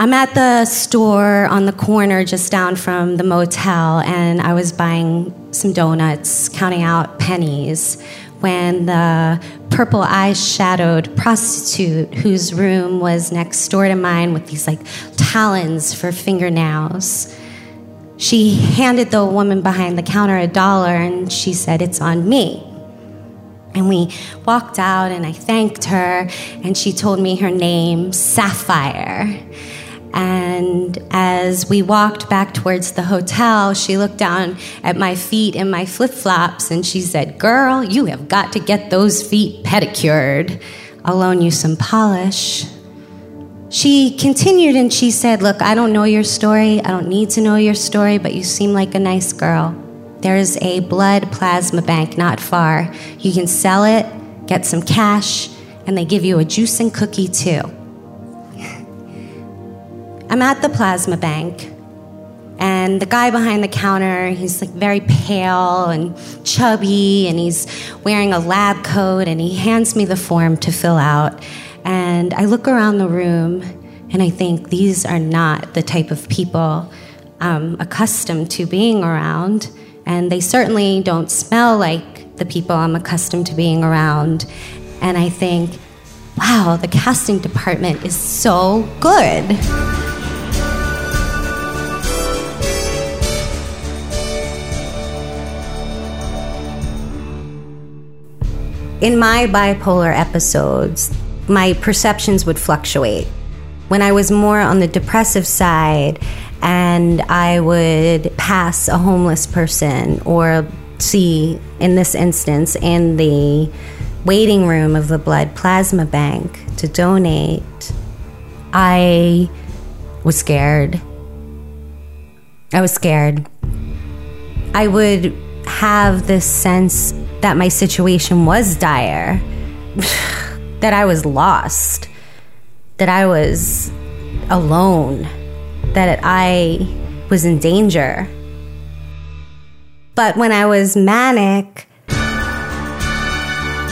I'm at the store on the corner just down from the motel, and I was buying some donuts, counting out pennies, when the purple eyeshadowed prostitute whose room was next door to mine with these like talons for fingernails. She handed the woman behind the counter a dollar and she said, It's on me. And we walked out and I thanked her and she told me her name, Sapphire. And as we walked back towards the hotel, she looked down at my feet in my flip flops and she said, Girl, you have got to get those feet pedicured. I'll loan you some polish. She continued and she said, Look, I don't know your story. I don't need to know your story, but you seem like a nice girl. There's a blood plasma bank not far. You can sell it, get some cash, and they give you a juice and cookie too. I'm at the plasma bank, and the guy behind the counter, he's like very pale and chubby, and he's wearing a lab coat, and he hands me the form to fill out. And I look around the room, and I think these are not the type of people I'm accustomed to being around, and they certainly don't smell like the people I'm accustomed to being around. And I think, wow, the casting department is so good. In my bipolar episodes, my perceptions would fluctuate. When I was more on the depressive side and I would pass a homeless person or see, in this instance, in the waiting room of the blood plasma bank to donate, I was scared. I was scared. I would have this sense that my situation was dire, that I was lost, that I was alone, that I was in danger. But when I was manic,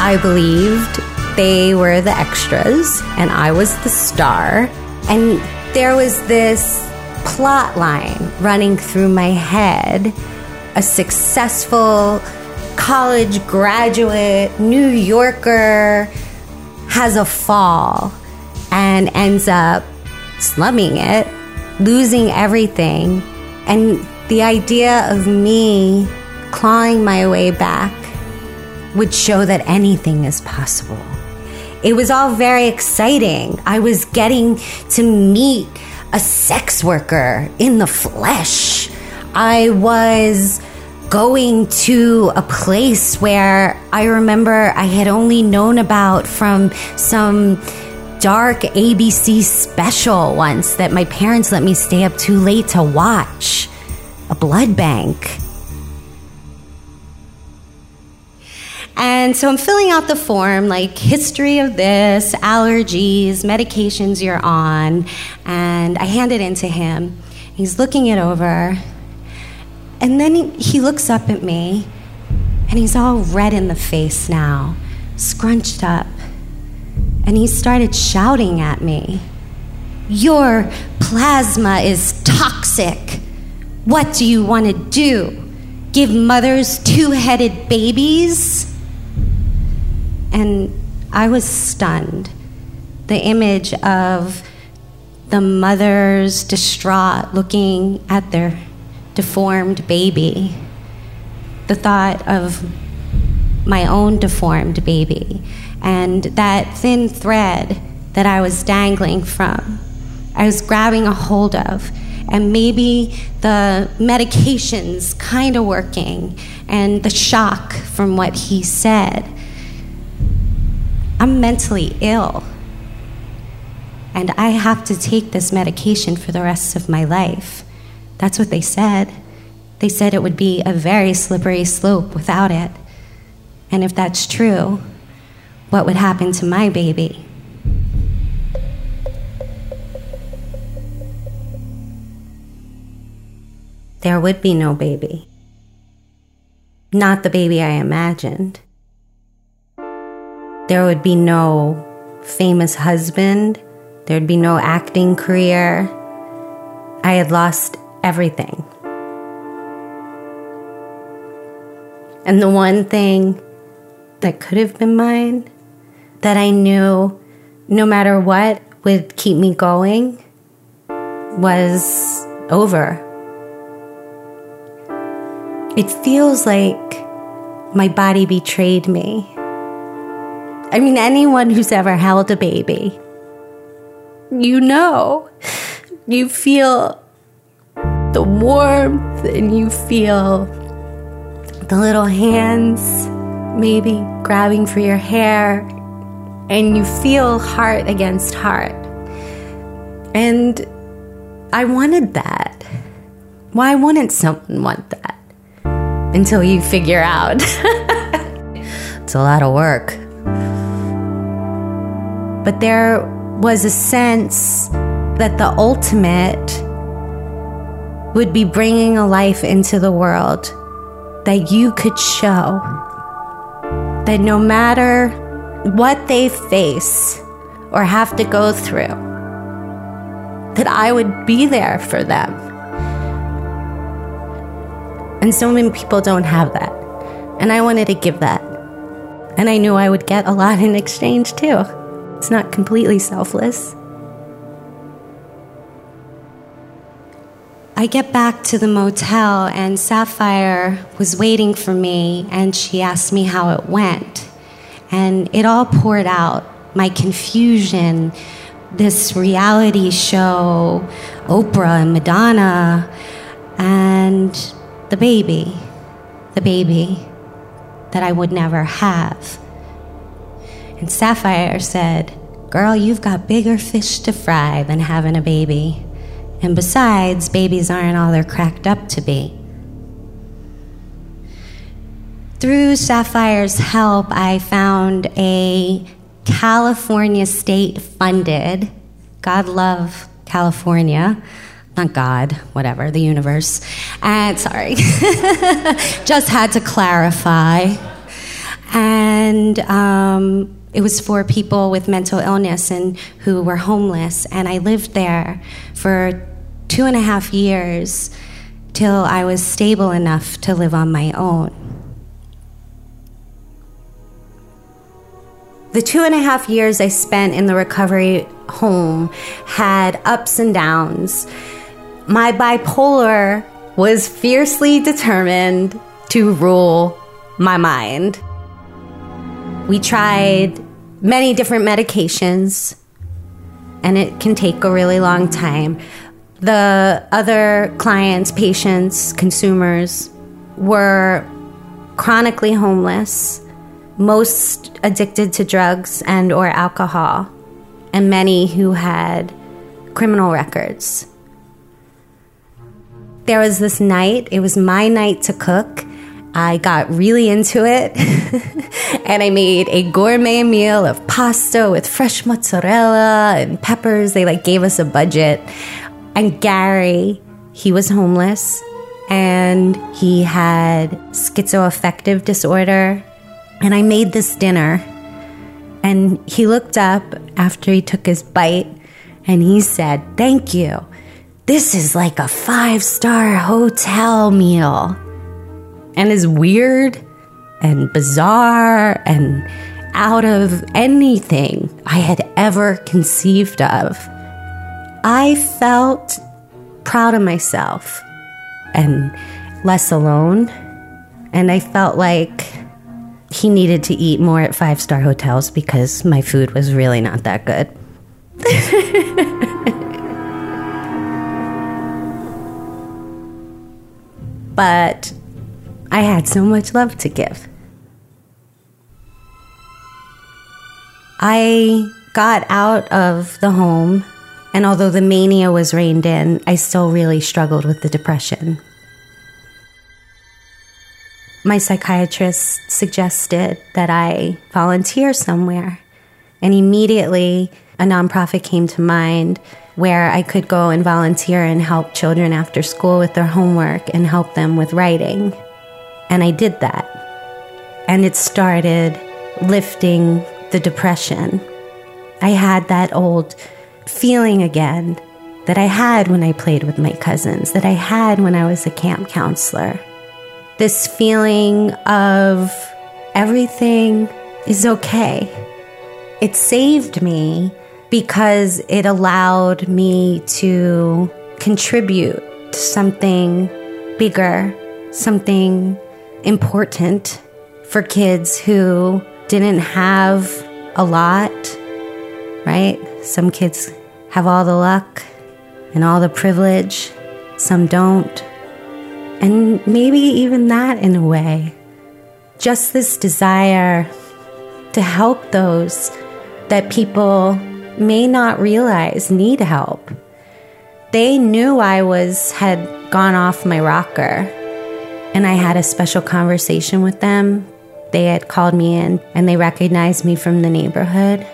I believed they were the extras and I was the star. And there was this plot line running through my head a successful college graduate, New Yorker, has a fall and ends up slumming it, losing everything. And the idea of me clawing my way back would show that anything is possible. It was all very exciting. I was getting to meet a sex worker in the flesh. I was going to a place where I remember I had only known about from some dark ABC special once that my parents let me stay up too late to watch a blood bank. And so I'm filling out the form like history of this, allergies, medications you're on, and I hand it in to him. He's looking it over and then he, looks up at me and he's all red in the face now, scrunched up. And he started shouting at me Your plasma is toxic. What do you want to do? Give mothers two headed babies? And I was stunned. The image of the mothers distraught looking at their deformed baby, the thought of my own deformed baby, and that thin thread that I was dangling from, I was grabbing a hold of. And maybe the medications kind of working, and the shock from what he said. I'm mentally ill. And I have to take this medication for the rest of my life. That's what they said. They said it would be a very slippery slope without it. And if that's true, what would happen to my baby? There would be no baby. Not the baby I imagined. There would be no famous husband. There'd be no acting career. I had lost everything. And the one thing that could have been mine that I knew no matter what would keep me going was over. It feels like my body betrayed me. I mean, anyone who's ever held a baby, you know, you feel the warmth and you feel the little hands maybe grabbing for your hair, and you feel heart against heart. And I wanted that. Why wouldn't someone want that? Until you figure out it's a lot of work. But there was a sense that the ultimate would be bringing a life into the world that you could show that no matter what they face or have to go through, that I would be there for them. And so many people don't have that. And I wanted to give that. And I knew I would get a lot in exchange too. It's not completely selfless. I get back to the motel, and Sapphire was waiting for me, and she asked me how it went. And it all poured out my confusion, this reality show, Oprah and Madonna, and the baby, the baby that I would never have. And Sapphire said, Girl, you've got bigger fish to fry than having a baby. And besides, babies aren't all they're cracked up to be. Through Sapphire's help, I found a California state funded, God love California, not God, whatever, the universe. And sorry, just had to clarify. And um, it was for people with mental illness and who were homeless. And I lived there for two and a half years till I was stable enough to live on my own. The two and a half years I spent in the recovery home had ups and downs. My bipolar was fiercely determined to rule my mind. We tried many different medications, and it can take a really long time. The other clients, patients, consumers were chronically homeless, most addicted to drugs and or alcohol, and many who had criminal records. There was this night, it was my night to cook. I got really into it and I made a gourmet meal of pasta with fresh mozzarella and peppers. They like gave us a budget. And Gary, he was homeless and he had schizoaffective disorder. And I made this dinner. And he looked up after he took his bite and he said, Thank you. This is like a five star hotel meal. And is weird and bizarre and out of anything I had ever conceived of. I felt proud of myself and less alone. And I felt like he needed to eat more at five star hotels because my food was really not that good. but I had so much love to give. I got out of the home, and although the mania was reined in, I still really struggled with the depression. My psychiatrist suggested that I volunteer somewhere, and immediately a nonprofit came to mind where I could go and volunteer and help children after school with their homework and help them with writing. And I did that. And it started lifting the depression. I had that old feeling again that I had when I played with my cousins, that I had when I was a camp counselor. This feeling of everything is okay. It saved me because it allowed me to contribute to something bigger, something important for kids who didn't have a lot, right? Some kids have all the luck and all the privilege, some don't. And maybe even that in a way. Just this desire to help those that people may not realize need help. They knew I was had gone off my rocker and I had a special conversation with them. They had called me in and they recognized me from the neighborhood.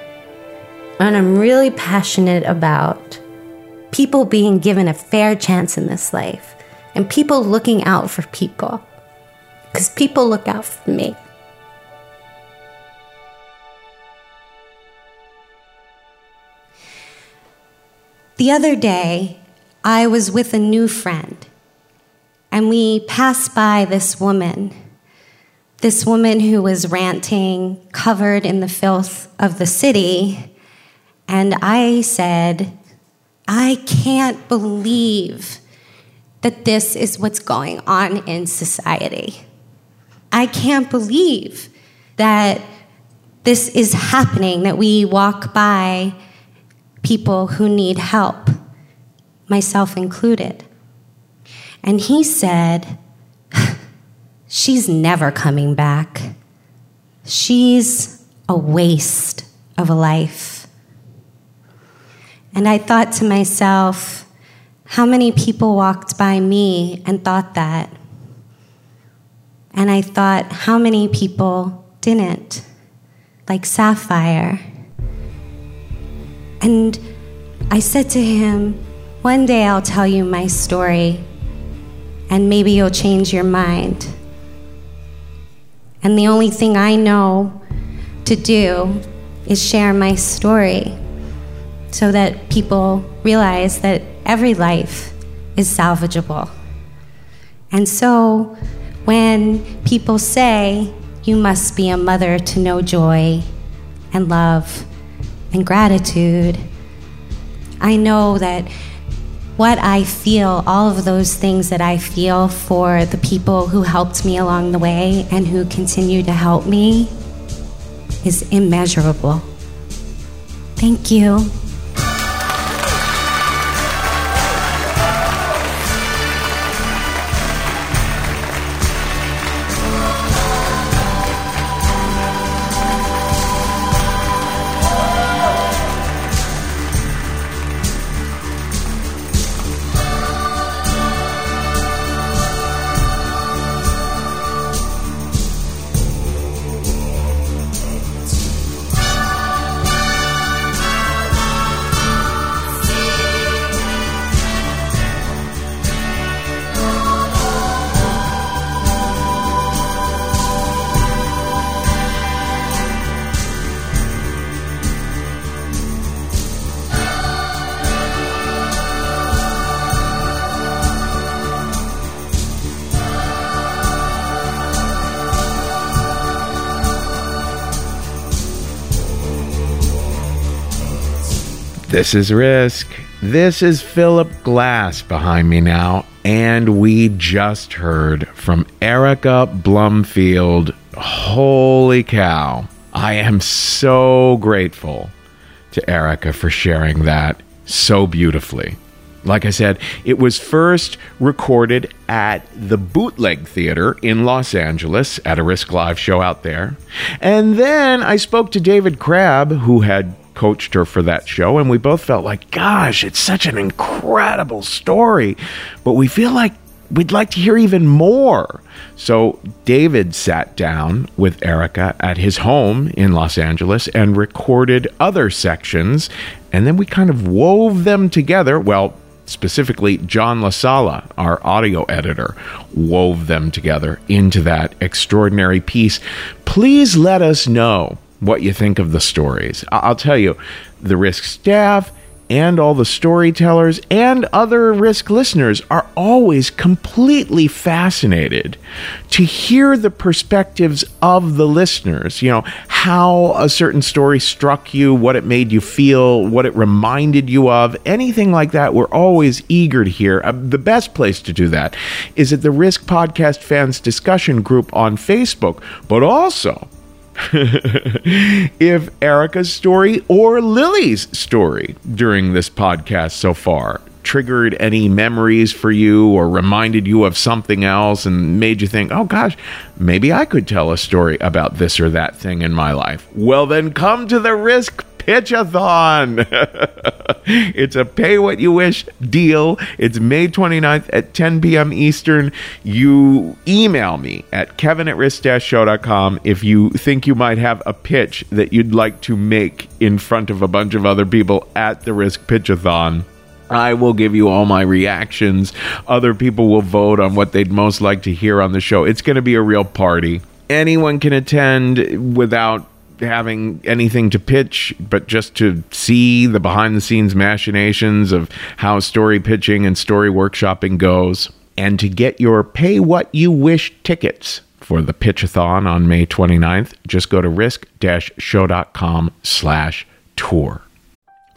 And I'm really passionate about people being given a fair chance in this life and people looking out for people because people look out for me. The other day, I was with a new friend, and we passed by this woman. This woman who was ranting, covered in the filth of the city. And I said, I can't believe that this is what's going on in society. I can't believe that this is happening, that we walk by people who need help, myself included. And he said, She's never coming back. She's a waste of a life. And I thought to myself, how many people walked by me and thought that? And I thought, how many people didn't? Like Sapphire. And I said to him, One day I'll tell you my story, and maybe you'll change your mind. And the only thing I know to do is share my story so that people realize that every life is salvageable. And so when people say, you must be a mother to know joy and love and gratitude, I know that what I feel, all of those things that I feel for the people who helped me along the way and who continue to help me, is immeasurable. Thank you. This is Risk. This is Philip Glass behind me now. And we just heard from Erica Blumfield. Holy cow. I am so grateful to Erica for sharing that so beautifully. Like I said, it was first recorded at the Bootleg Theater in Los Angeles at a Risk Live show out there. And then I spoke to David Crabb, who had coached her for that show, and we both felt like, gosh, it's such an incredible story, but we feel like we'd like to hear even more. So David sat down with Erica at his home in Los Angeles and recorded other sections, and then we kind of wove them together. Well, specifically John LaSala, our audio editor, wove them together into that extraordinary piece. Please let us know what you think of the stories. I'll tell you, the Risk staff and all the storytellers and other risk listeners are always completely fascinated to hear the perspectives of the listeners. You know, how a certain story struck you, what it made you feel, what it reminded you of, anything like that. We're always eager to hear. Uh, the best place to do that is at the Risk Podcast Fans discussion group on Facebook, but also if Erica's story or Lily's story during this podcast so far triggered any memories for you or reminded you of something else and made you think, oh gosh, maybe I could tell a story about this or that thing in my life. Well, then come to the Risk Pitchathon. it's a pay what you wish deal. It's May 29th at 10 p.m. Eastern. You email me at kevin at risk-show.com if you think you might have a pitch that you'd like to make in front of a bunch of other people at the Risk Pitchathon. I will give you all my reactions. Other people will vote on what they'd most like to hear on the show. It's going to be a real party. Anyone can attend without having anything to pitch, but just to see the behind the scenes machinations of how story pitching and story workshopping goes, and to get your pay what you wish tickets for the pitchathon on May 29th, just go to risk-show.com slash tour.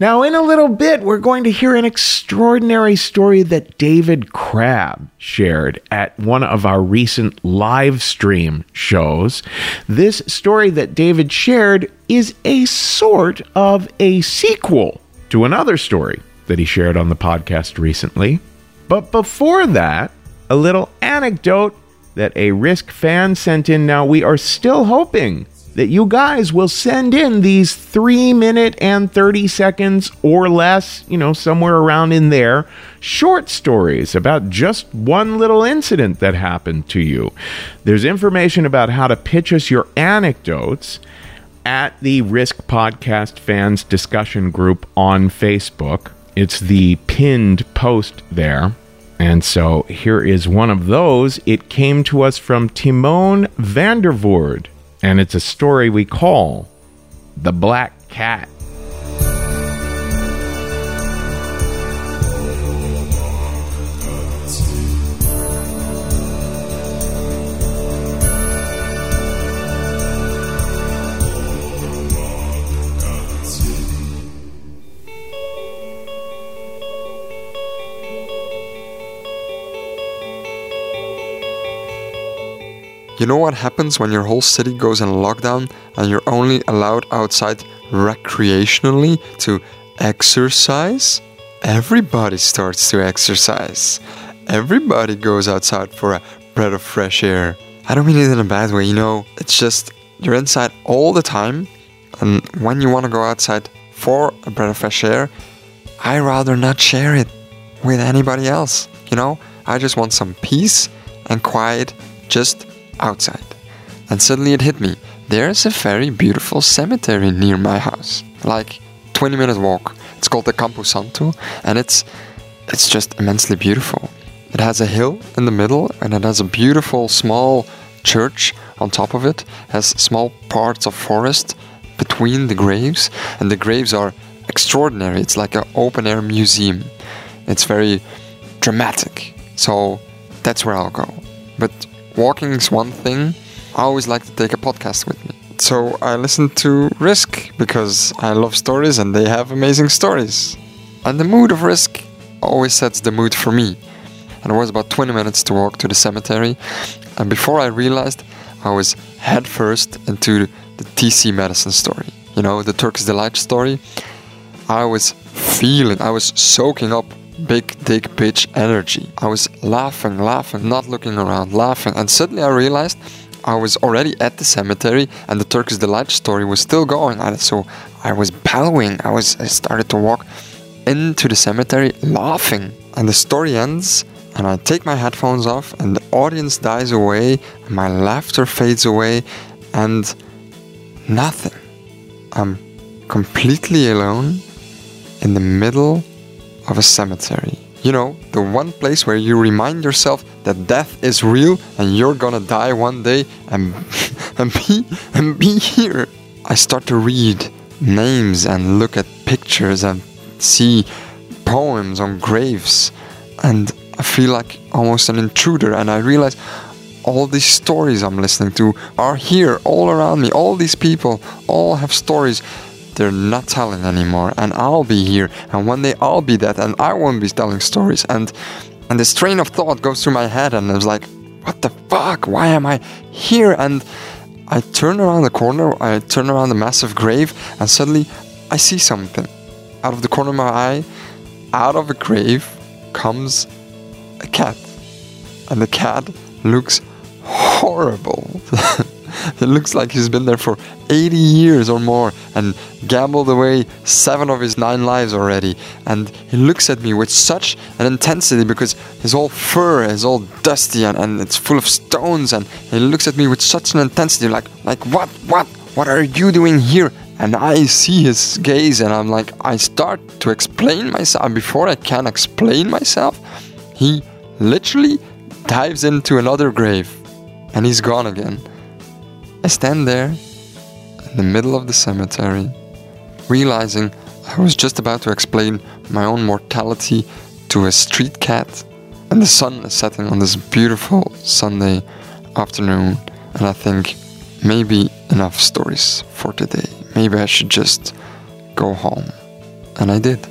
Now, in a little bit, we're going to hear an extraordinary story that David Crabb shared at one of our recent live stream shows. This story that David shared is a sort of a sequel to another story that he shared on the podcast recently. But before that, a little anecdote that a Risk fan sent in. Now, we are still hoping that you guys will send in these three minute and 30 seconds or less, you know, somewhere around in there, short stories about just one little incident that happened to you. There's information about how to pitch us your anecdotes at the Risk Podcast Fans discussion group on Facebook. It's the pinned post there. And so here is one of those. It came to us from Timon Vandervoord and it's a story we call The Black Cat. You know what happens when your whole city goes in lockdown and you're only allowed outside recreationally to exercise? Everybody starts to exercise. Everybody goes outside for a breath of fresh air. I don't mean it in a bad way, you know, it's just you're inside all the time, and when you want to go outside for a breath of fresh air, I rather not share it with anybody else. You know, I just want some peace and quiet just outside. And suddenly it hit me. There's a very beautiful cemetery near my house. Like 20 minute walk. It's called the Campo Santo and it's it's just immensely beautiful. It has a hill in the middle and it has a beautiful small church on top of it. Has small parts of forest between the graves and the graves are extraordinary. It's like an open air museum. It's very dramatic. So that's where I'll go. But walking is one thing. I always like to take a podcast with me. So I listen to Risk because I love stories and they have amazing stories. And the mood of Risk always sets the mood for me. And it was about 20 minutes to walk to the cemetery. And before I realized, I was headfirst into the TC medicine story. You know, the Turkish Delight story. I was feeling, I was soaking up big dick bitch energy. I was laughing, laughing, not looking around, laughing. And suddenly I realized I was already at the cemetery and the Turkish Delight story was still going. So I was bellowing. I was I started to walk into the cemetery laughing. And the story ends and I take my headphones off and the audience dies away and my laughter fades away and nothing. I'm completely alone in the middle of a cemetery. You know, the one place where you remind yourself that death is real and you're gonna die one day and, and be and be here. I start to read names and look at pictures and see poems on graves and I feel like almost an intruder and I realize all these stories I'm listening to are here all around me. All these people all have stories they're not telling anymore and I'll be here and one day I'll be that and I won't be telling stories. And and this train of thought goes through my head and I was like what the fuck? Why am I here? And I turn around the corner I turn around the massive grave and suddenly I see something. Out of the corner of my eye out of a grave comes a cat. And the cat looks horrible it looks like he's been there for 80 years or more and gambled away seven of his nine lives already. And he looks at me with such an intensity because his whole fur is all dusty and, and it's full of stones. And he looks at me with such an intensity like, like, what, what, what are you doing here? And I see his gaze and I'm like, I start to explain myself. Before I can explain myself, he literally dives into another grave and he's gone again. I stand there in the middle of the cemetery, realizing I was just about to explain my own mortality to a street cat, and the sun is setting on this beautiful Sunday afternoon, and I think maybe enough stories for today. Maybe I should just go home. And I did.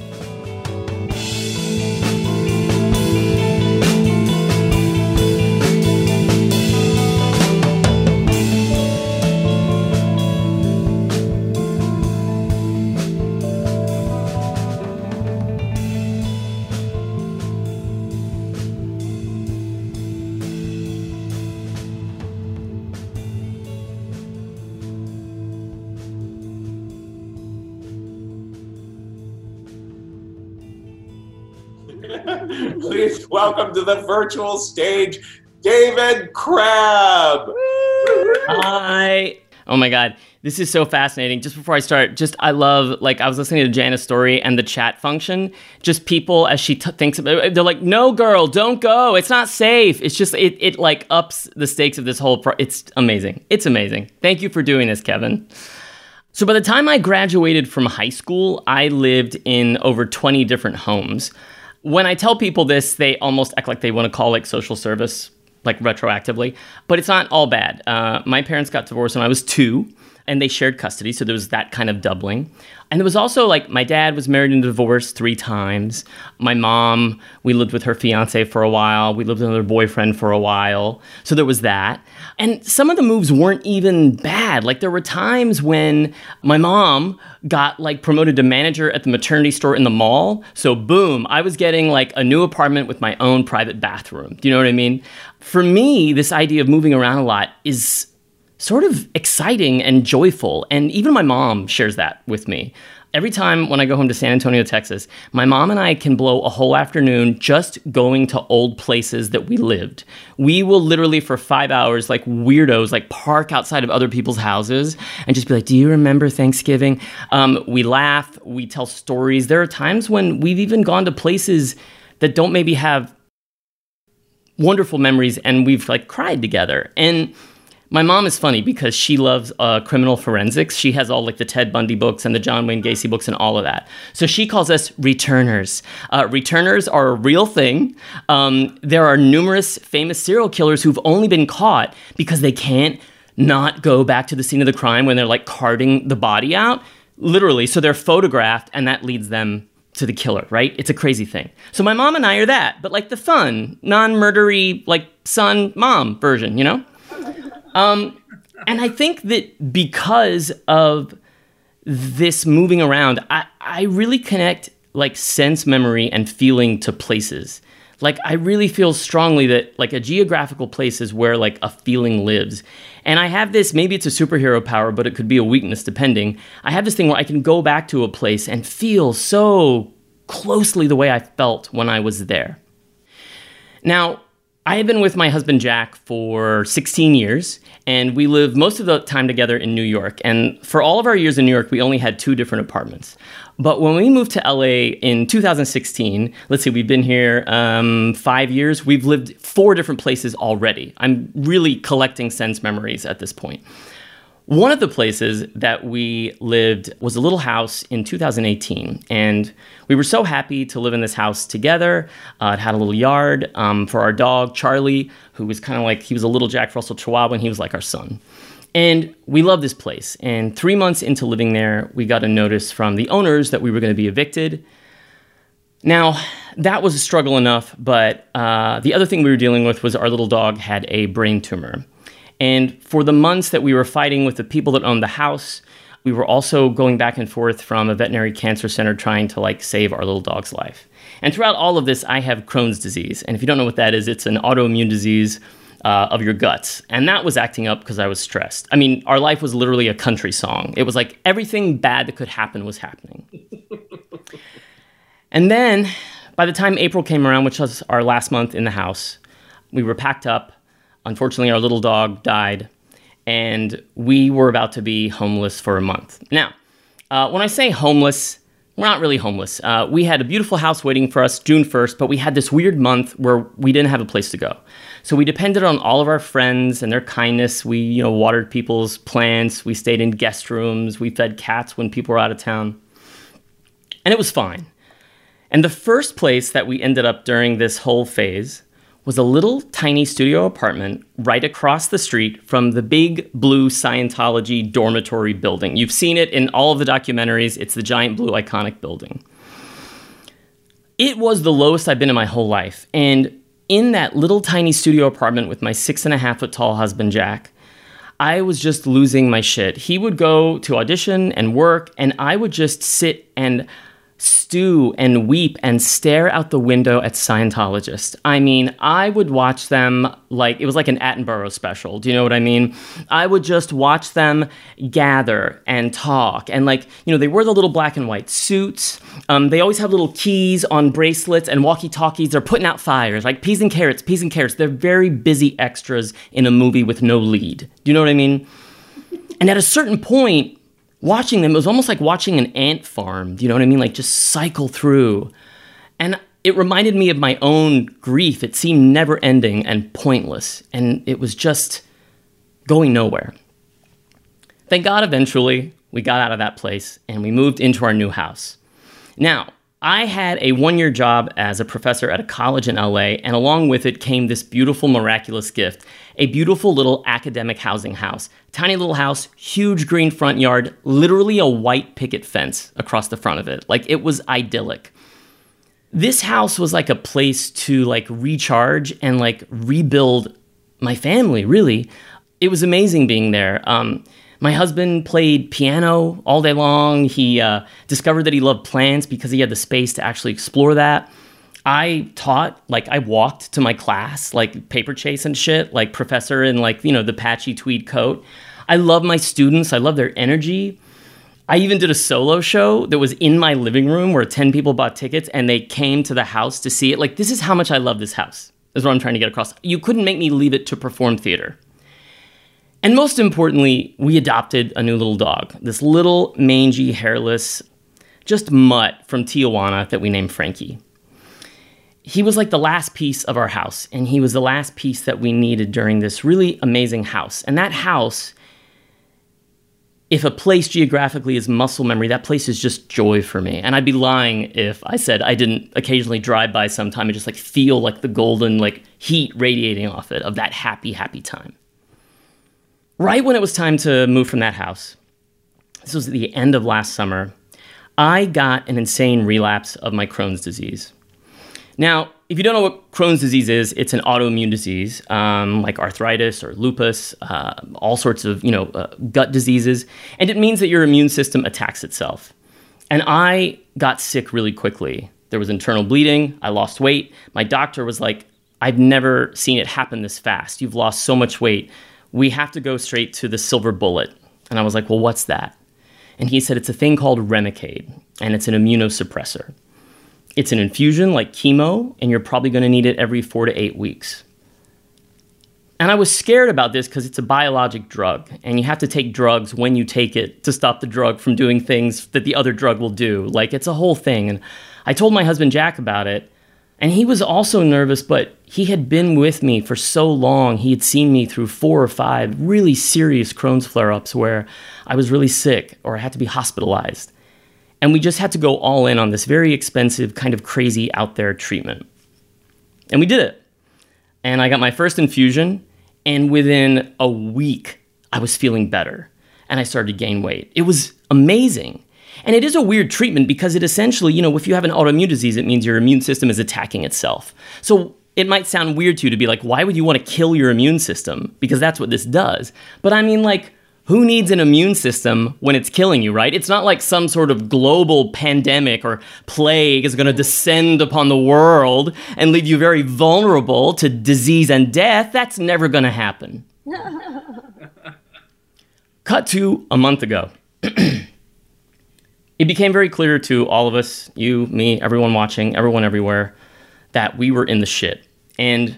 Welcome to the virtual stage, David Crabb. Hi. Oh my God. This is so fascinating. Just before I start, just I love, like, I was listening to Jana's story and the chat function. Just people, as she t- thinks about it, they're like, no, girl, don't go. It's not safe. It's just, it, it like ups the stakes of this whole, pro- it's amazing. It's amazing. Thank you for doing this, Kevin. So by the time I graduated from high school, I lived in over 20 different homes. When I tell people this, they almost act like they want to call like social service, like retroactively, but it's not all bad. Uh, my parents got divorced when I was two, and they shared custody, so there was that kind of doubling. And there was also like my dad was married and divorced three times. My mom, we lived with her fiance for a while. We lived with another boyfriend for a while. So there was that. And some of the moves weren't even bad. Like there were times when my mom got like promoted to manager at the maternity store in the mall. So boom, I was getting like a new apartment with my own private bathroom. Do you know what I mean? For me, this idea of moving around a lot is sort of exciting and joyful. And even my mom shares that with me. Every time when I go home to San Antonio, Texas, my mom and I can blow a whole afternoon just going to old places that we lived. We will literally, for five hours, like weirdos, like park outside of other people's houses and just be like, Do you remember Thanksgiving? Um, we laugh, we tell stories. There are times when we've even gone to places that don't maybe have wonderful memories, and we've like cried together. And my mom is funny because she loves uh, criminal forensics. She has all like the Ted Bundy books and the John Wayne Gacy books and all of that. So she calls us returners. Uh, returners are a real thing. Um, there are numerous famous serial killers who've only been caught because they can't not go back to the scene of the crime when they're like carting the body out. Literally. So they're photographed and that leads them to the killer, right? It's a crazy thing. So my mom and I are that, but like the fun, non murdery, like son mom version, you know? Um, and I think that because of this moving around, I, I really connect like sense memory and feeling to places. Like I really feel strongly that like a geographical place is where like a feeling lives. And I have this, maybe it's a superhero power, but it could be a weakness depending. I have this thing where I can go back to a place and feel so closely the way I felt when I was there. Now, I have been with my husband Jack for 16 years, and we live most of the time together in New York. And for all of our years in New York, we only had two different apartments. But when we moved to LA in 2016, let's see, we've been here um, five years. We've lived four different places already. I'm really collecting sense memories at this point. One of the places that we lived was a little house in 2018, and we were so happy to live in this house together. Uh, it had a little yard um, for our dog, Charlie, who was kind of like he was a little Jack Russell Chihuahua, and he was like our son. And we loved this place. And three months into living there, we got a notice from the owners that we were going to be evicted. Now, that was a struggle enough, but uh, the other thing we were dealing with was our little dog had a brain tumor. And for the months that we were fighting with the people that owned the house, we were also going back and forth from a veterinary cancer center trying to like save our little dog's life. And throughout all of this, I have Crohn's disease. And if you don't know what that is, it's an autoimmune disease uh, of your guts. And that was acting up because I was stressed. I mean, our life was literally a country song. It was like everything bad that could happen was happening. and then by the time April came around, which was our last month in the house, we were packed up Unfortunately, our little dog died, and we were about to be homeless for a month. Now, uh, when I say homeless, we're not really homeless. Uh, we had a beautiful house waiting for us June 1st, but we had this weird month where we didn't have a place to go. So we depended on all of our friends and their kindness. We, you know, watered people's plants. We stayed in guest rooms. We fed cats when people were out of town. And it was fine. And the first place that we ended up during this whole phase was a little tiny studio apartment right across the street from the big blue Scientology dormitory building. You've seen it in all of the documentaries, it's the giant blue iconic building. It was the lowest I've been in my whole life. And in that little tiny studio apartment with my six and a half foot tall husband, Jack, I was just losing my shit. He would go to audition and work, and I would just sit and stew and weep and stare out the window at Scientologists. I mean, I would watch them like it was like an Attenborough special. Do you know what I mean? I would just watch them gather and talk. And like, you know, they wear the little black and white suits. Um, they always have little keys on bracelets and walkie talkies. They're putting out fires, like peas and carrots, peas and carrots. They're very busy extras in a movie with no lead. Do you know what I mean? And at a certain point, watching them, it was almost like watching an ant farm. Do you know what I mean? Like just cycle through. And it reminded me of my own grief. It seemed never ending and pointless. And it was just going nowhere. Thank God eventually we got out of that place and we moved into our new house. Now, I had a one year job as a professor at a college in LA, and along with it came this beautiful, miraculous gift a beautiful little academic housing house. Tiny little house, huge green front yard, literally a white picket fence across the front of it. Like it was idyllic. This house was like a place to like recharge and like rebuild my family, really. It was amazing being there. Um, my husband played piano all day long. He uh, discovered that he loved plants because he had the space to actually explore that. I taught, like, I walked to my class, like paper chase and shit, like professor in, like, you know, the patchy tweed coat. I love my students, I love their energy. I even did a solo show that was in my living room where 10 people bought tickets and they came to the house to see it. Like, this is how much I love this house, is what I'm trying to get across. You couldn't make me leave it to perform theater. And most importantly, we adopted a new little dog, this little mangy, hairless, just mutt from Tijuana that we named Frankie. he was like the last piece of our house, and he was the last piece that we needed during this really amazing house. And that house, if a place geographically is muscle memory, that place is just joy for me. And I'd be lying if I said I didn't occasionally drive by sometime and just like feel like the golden like heat radiating off it of that happy, happy time. Right when it was time to move from that house, this was at the end of last summer, I got an insane relapse of my Crohn's disease. Now, if you don't know what Crohn's disease is, it's an autoimmune disease um, like arthritis or lupus, uh, all sorts of you know uh, gut diseases, and it means that your immune system attacks itself. And I got sick really quickly. There was internal bleeding. I lost weight. My doctor was like, "I've never seen it happen this fast. You've lost so much weight. We have to go straight to the silver bullet." And I was like, "Well, what's that?" And he said, "It's a thing called Remicade, and it's an immunosuppressor." It's an infusion like chemo, and you're probably going to need it every four to eight weeks. And I was scared about this because it's a biologic drug, and you have to take drugs when you take it to stop the drug from doing things that the other drug will do. Like, it's a whole thing. And I told my husband Jack about it, and he was also nervous, but he had been with me for so long. He had seen me through four or five really serious Crohn's flare ups where I was really sick or I had to be hospitalized. And we just had to go all in on this very expensive, kind of crazy out there treatment. And we did it. And I got my first infusion, and within a week, I was feeling better and I started to gain weight. It was amazing. And it is a weird treatment because it essentially, you know, if you have an autoimmune disease, it means your immune system is attacking itself. So it might sound weird to you to be like, why would you want to kill your immune system? Because that's what this does. But I mean, like, who needs an immune system when it's killing you, right? It's not like some sort of global pandemic or plague is going to descend upon the world and leave you very vulnerable to disease and death. That's never going to happen. Cut to a month ago. it became very clear to all of us, you, me, everyone watching, everyone everywhere, that we were in the shit. And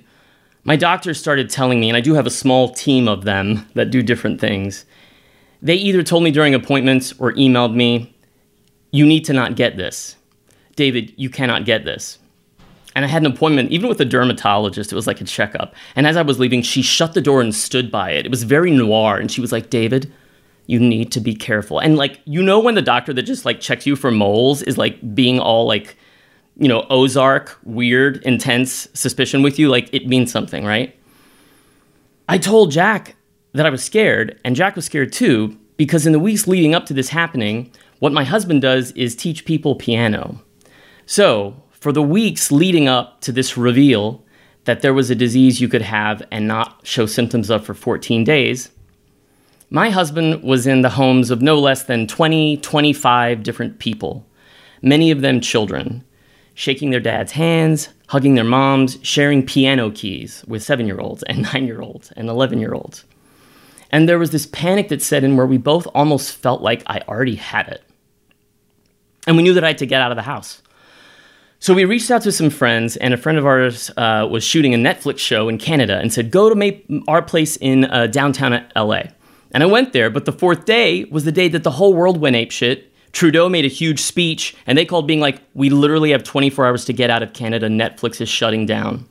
my doctors started telling me, and I do have a small team of them that do different things. They either told me during appointments or emailed me, you need to not get this. David, you cannot get this. And I had an appointment, even with a dermatologist. It was like a checkup. And as I was leaving, she shut the door and stood by it. It was very noir. And she was like, David, you need to be careful. And like, you know, when the doctor that just like checks you for moles is like being all like, you know, Ozark, weird, intense suspicion with you, like it means something, right? I told Jack that I was scared, and Jack was scared too, because in the weeks leading up to this happening, what my husband does is teach people piano. So, for the weeks leading up to this reveal that there was a disease you could have and not show symptoms of for 14 days, my husband was in the homes of no less than 20, 25 different people, many of them children, shaking their dad's hands, hugging their moms, sharing piano keys with seven year olds and nine year olds and 11 year olds. And there was this panic that set in where we both almost felt like I already had it. And we knew that I had to get out of the house. So we reached out to some friends, and a friend of ours uh, was shooting a Netflix show in Canada and said, Go to our place in uh, downtown LA. And I went there, but the fourth day was the day that the whole world went apeshit. Trudeau made a huge speech, and they called being like, We literally have 24 hours to get out of Canada. Netflix is shutting down.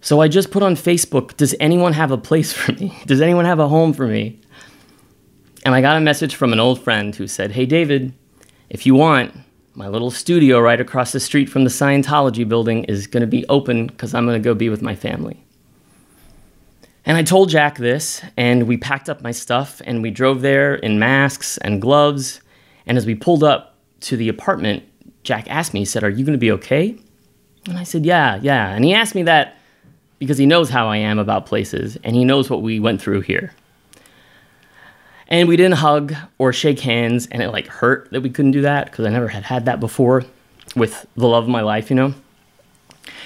So I just put on Facebook, Does anyone have a place for me? Does anyone have a home for me? And I got a message from an old friend who said, Hey, David, if you want, my little studio right across the street from the Scientology building is going to be open because I'm going to go be with my family. And I told Jack this, and we packed up my stuff and we drove there in masks and gloves. And as we pulled up to the apartment, Jack asked me, he said, Are you going to be okay? And I said, Yeah, yeah. And he asked me that because he knows how I am about places and he knows what we went through here. And we didn't hug or shake hands, and it like hurt that we couldn't do that because I never had had that before with the love of my life, you know?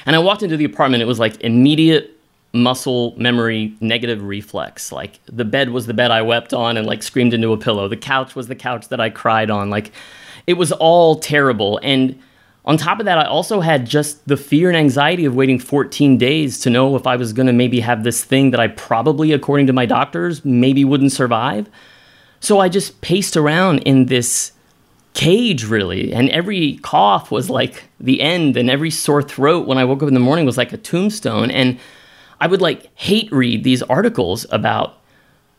And I walked into the apartment, it was like immediate muscle memory negative reflex. Like the bed was the bed I wept on and like screamed into a pillow. The couch was the couch that I cried on. Like it was all terrible. And on top of that, I also had just the fear and anxiety of waiting 14 days to know if I was going to maybe have this thing that I probably, according to my doctors, maybe wouldn't survive. So I just paced around in this cage really and every cough was like the end and every sore throat when i woke up in the morning was like a tombstone and i would like hate read these articles about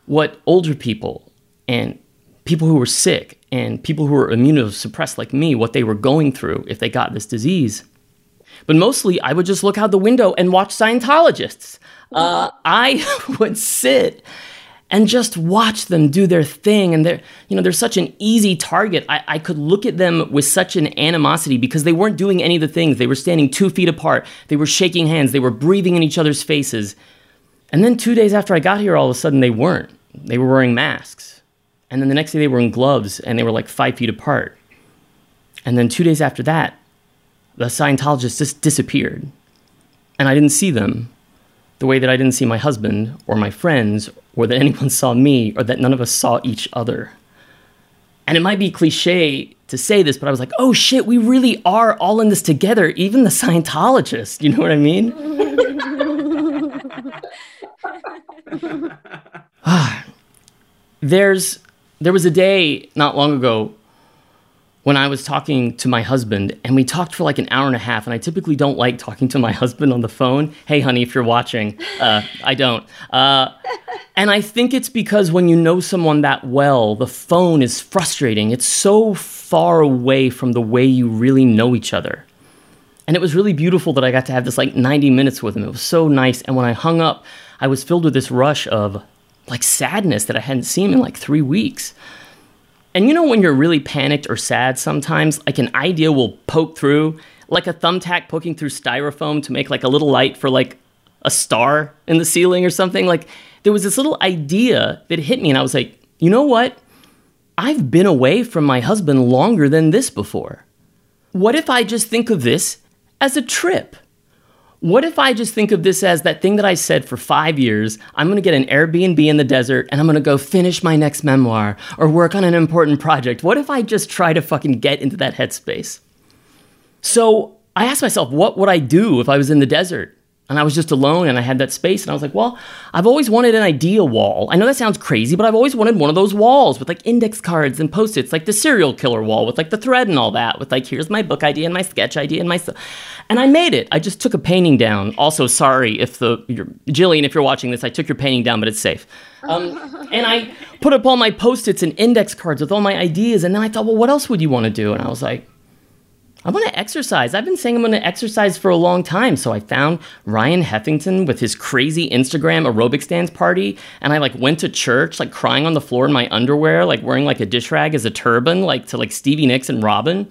what older people and people who were sick and people who were immunosuppressed like me what they were going through if they got this disease. But mostly i would just look out the window and watch scientologists. Uh, i would sit and just watch them do their thing. And they're, you know, they're such an easy target. I, I could look at them with such an animosity because they weren't doing any of the things. They were standing two feet apart. They were shaking hands. They were breathing in each other's faces. And then two days after I got here, all of a sudden they weren't. They were wearing masks. And then the next day they were in gloves and they were like five feet apart. And then two days after that, the Scientologists just disappeared. And I didn't see them the way that I didn't see my husband or my friends or that anyone saw me or that none of us saw each other. And it might be cliche to say this, but I was like, oh shit, we really are all in this together, even the Scientologists. You know what I mean? There's there was a day not long ago when I was talking to my husband, and we talked for like an hour and a half. And I typically don't like talking to my husband on the phone. Hey, honey, if you're watching, uh, I don't. Uh, and I think it's because when you know someone that well, the phone is frustrating. It's so far away from the way you really know each other. And it was really beautiful that I got to have this like 90 minutes with him. It was so nice. And when I hung up, I was filled with this rush of like sadness that I hadn't seen in like three weeks. And you know when you're really panicked or sad sometimes, like an idea will poke through, like a thumbtack poking through styrofoam to make like a little light for like a star in the ceiling or something. Like there was this little idea that hit me and I was like, "You know what? I've been away from my husband longer than this before. What if I just think of this as a trip?" What if I just think of this as that thing that I said for five years? I'm gonna get an Airbnb in the desert and I'm gonna go finish my next memoir or work on an important project. What if I just try to fucking get into that headspace? So I asked myself, what would I do if I was in the desert? And I was just alone and I had that space and I was like, well, I've always wanted an idea wall. I know that sounds crazy, but I've always wanted one of those walls with like index cards and post-its, like the serial killer wall with like the thread and all that, with like here's my book idea and my sketch idea and my. And I made it. I just took a painting down. Also, sorry if the you're, Jillian, if you're watching this, I took your painting down, but it's safe. Um, and I put up all my post-its and index cards with all my ideas, and then I thought, well, what else would you want to do? And I was like, I'm going to exercise. I've been saying I'm going to exercise for a long time. So I found Ryan Heffington with his crazy Instagram aerobics dance party. And I like went to church, like crying on the floor in my underwear, like wearing like a dish rag as a turban, like to like Stevie Nicks and Robin.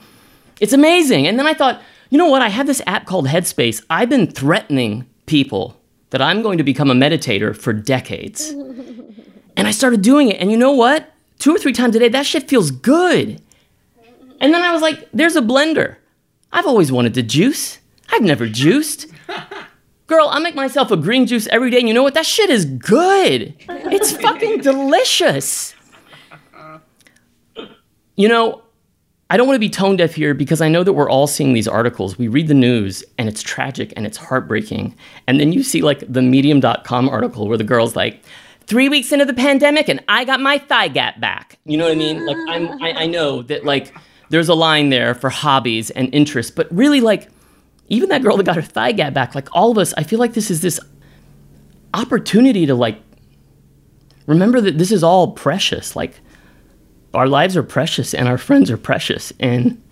It's amazing. And then I thought, you know what? I have this app called Headspace. I've been threatening people that I'm going to become a meditator for decades. and I started doing it. And you know what? Two or three times a day, that shit feels good. And then I was like, there's a blender. I've always wanted to juice. I've never juiced. Girl, I make myself a green juice every day, and you know what? That shit is good. It's fucking delicious. You know, I don't want to be tone deaf here because I know that we're all seeing these articles. We read the news and it's tragic and it's heartbreaking. And then you see like the medium.com article where the girl's like, three weeks into the pandemic and I got my thigh gap back. You know what I mean? Like I'm, I, I know that like there's a line there for hobbies and interests, but really, like, even that girl that got her thigh gap back, like all of us, I feel like this is this opportunity to like remember that this is all precious. Like, our lives are precious and our friends are precious. And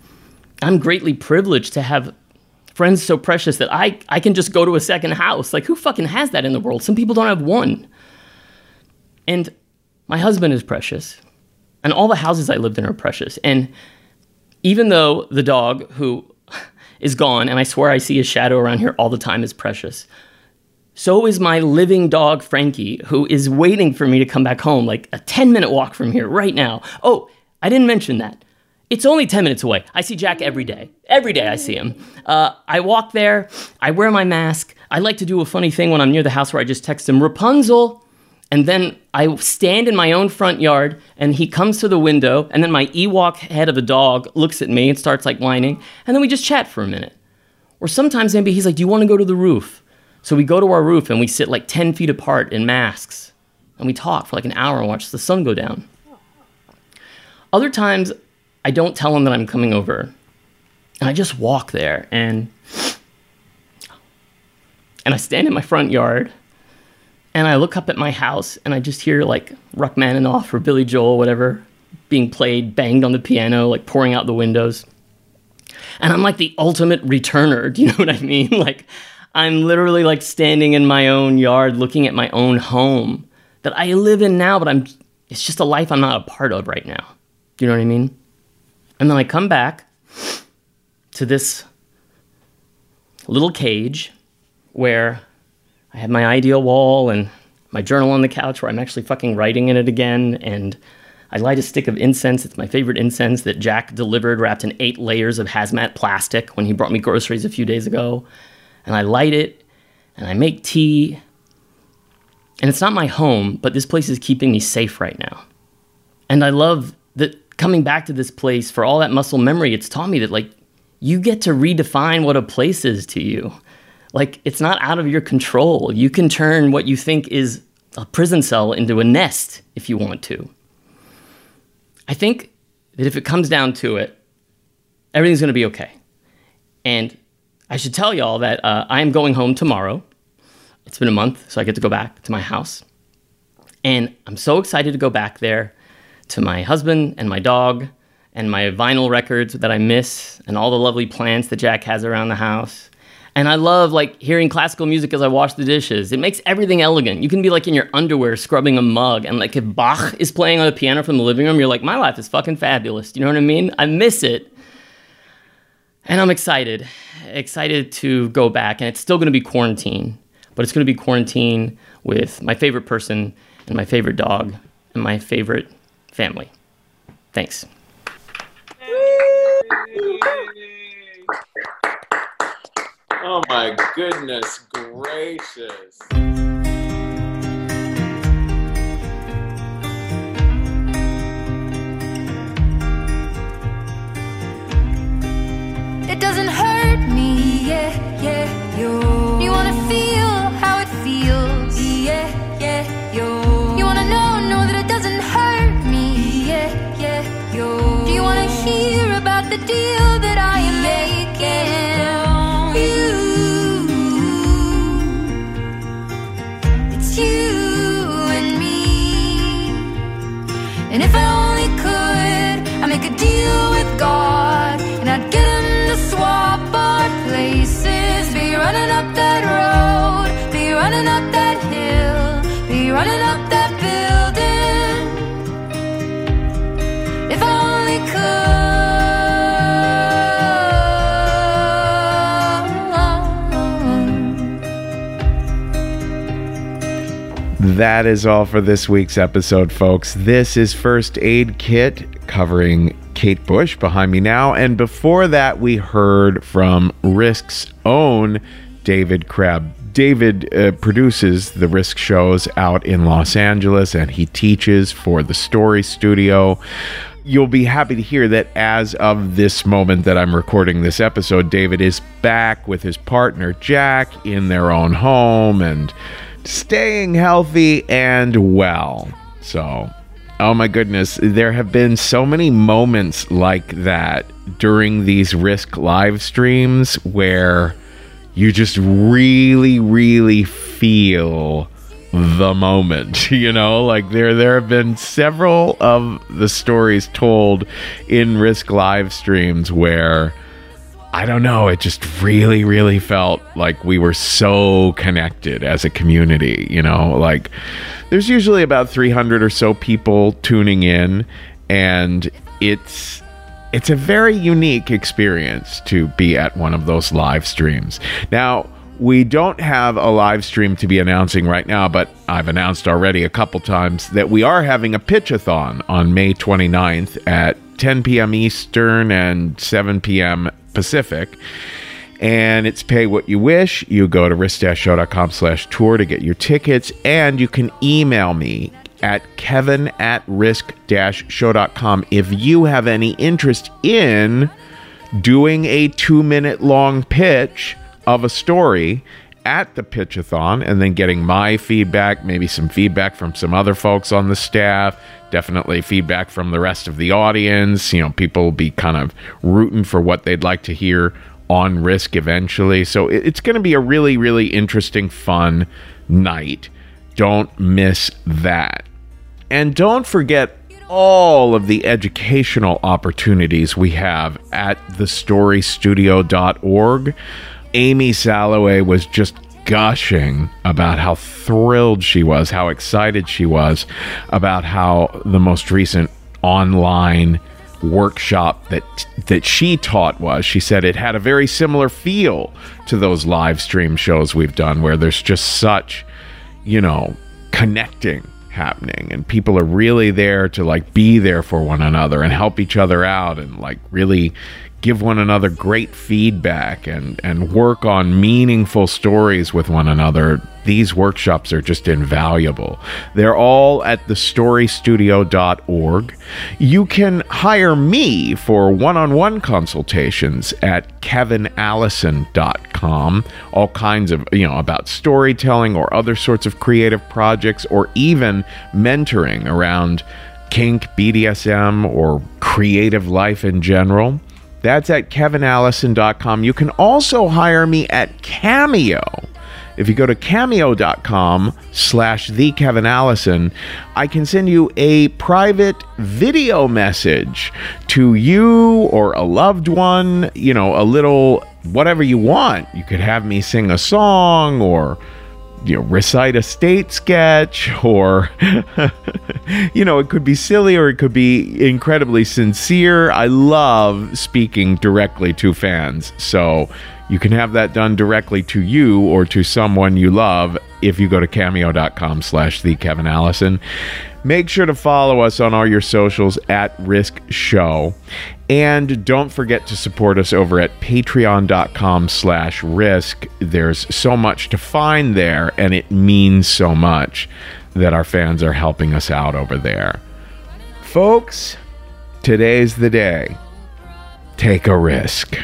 I'm greatly privileged to have friends so precious that I, I can just go to a second house. Like, who fucking has that in the world? Some people don't have one. And my husband is precious. And all the houses I lived in are precious. And even though the dog who is gone, and I swear I see his shadow around here all the time, is precious. So is my living dog, Frankie, who is waiting for me to come back home, like a 10 minute walk from here right now. Oh, I didn't mention that. It's only 10 minutes away. I see Jack every day. Every day I see him. Uh, I walk there, I wear my mask. I like to do a funny thing when I'm near the house where I just text him, Rapunzel. And then I stand in my own front yard, and he comes to the window, and then my Ewok head of a dog looks at me and starts like whining, and then we just chat for a minute. Or sometimes maybe he's like, Do you want to go to the roof? So we go to our roof and we sit like 10 feet apart in masks, and we talk for like an hour and watch the sun go down. Other times, I don't tell him that I'm coming over. And I just walk there and and I stand in my front yard and I look up at my house and I just hear like Rachmaninoff or Billy Joel, whatever, being played, banged on the piano, like pouring out the windows. And I'm like the ultimate returner. Do you know what I mean? Like, I'm literally like standing in my own yard looking at my own home that I live in now, but I'm, it's just a life I'm not a part of right now. Do you know what I mean? And then I come back to this little cage where I have my ideal wall and my journal on the couch where I'm actually fucking writing in it again. And I light a stick of incense. It's my favorite incense that Jack delivered wrapped in eight layers of hazmat plastic when he brought me groceries a few days ago. And I light it and I make tea. And it's not my home, but this place is keeping me safe right now. And I love that coming back to this place for all that muscle memory, it's taught me that, like, you get to redefine what a place is to you. Like, it's not out of your control. You can turn what you think is a prison cell into a nest if you want to. I think that if it comes down to it, everything's going to be okay. And I should tell y'all that uh, I am going home tomorrow. It's been a month, so I get to go back to my house. And I'm so excited to go back there to my husband and my dog and my vinyl records that I miss and all the lovely plants that Jack has around the house. And I love like hearing classical music as I wash the dishes. It makes everything elegant. You can be like in your underwear scrubbing a mug and like if Bach is playing on the piano from the living room, you're like, my life is fucking fabulous. You know what I mean? I miss it. And I'm excited. Excited to go back and it's still to be quarantine, but it's to be quarantine with my favorite person and my favorite dog and my favorite family. Thanks. Oh my goodness gracious. It doesn't hurt me, yeah, yeah, yo. You That is all for this week's episode, folks. This is First Aid Kit covering Kate Bush behind me now. And before that, we heard from Risk's own David Crabb. David uh, produces the Risk shows out in Los Angeles and he teaches for the Story Studio. You'll be happy to hear that as of this moment that I'm recording this episode, David is back with his partner Jack in their own home and staying healthy and well. So, oh my goodness, there have been so many moments like that during these Risk live streams where you just really, really feel the moment you know like there there have been several of the stories told in risk live streams where I don't know. It just really, really felt like we were so connected as a community. You know, like there's usually about 300 or so people tuning in, and it's it's a very unique experience to be at one of those live streams. Now, we don't have a live stream to be announcing right now, but I've announced already a couple times that we are having a pitchathon on May 29th at 10 p.m. Eastern and 7 p.m. Pacific. And it's pay what you wish. You go to risk-show.com slash tour to get your tickets, and you can email me at kevin at risk-show.com if you have any interest in doing a two minute long pitch of a story at the pitchathon and then getting my feedback, maybe some feedback from some other folks on the staff, definitely feedback from the rest of the audience. You know, people will be kind of rooting for what they'd like to hear on risk eventually. So it's going to be a really, really interesting, fun night. Don't miss that. And don't forget all of the educational opportunities we have at thestorystudio.org. Amy Salloway was just gushing about how thrilled she was, how excited she was about how the most recent online workshop that that she taught was. She said it had a very similar feel to those live stream shows we've done where there's just such you know connecting happening and people are really there to like be there for one another and help each other out and like really give one another great feedback and and work on meaningful stories with one another these workshops are just invaluable. They're all at thestorystudio.org you can hire me for one-on-one consultations at kevinallison.com all kinds of you know about storytelling or other sorts of creative projects or even mentoring around kink bdsm or creative life in general that's at kevinallison.com. You can also hire me at Cameo. If you go to cameo.com slash the Kevin Allison, I can send you a private video message to you or a loved one, you know, a little whatever you want. You could have me sing a song or you know recite a state sketch or you know it could be silly or it could be incredibly sincere. I love speaking directly to fans. So you can have that done directly to you or to someone you love if you go to cameo.com slash the kevin allison make sure to follow us on all your socials at risk show and don't forget to support us over at patreon.com slash risk. There's so much to find there, and it means so much that our fans are helping us out over there. Folks, today's the day. Take a risk.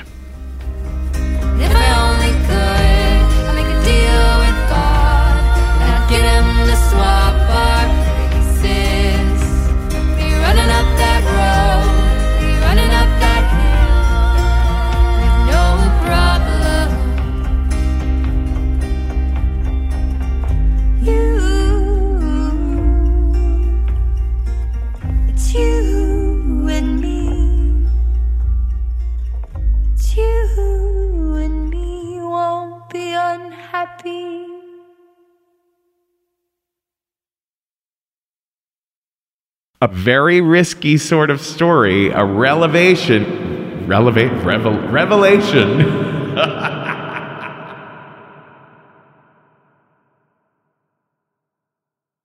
A very risky sort of story, a revelation, revelation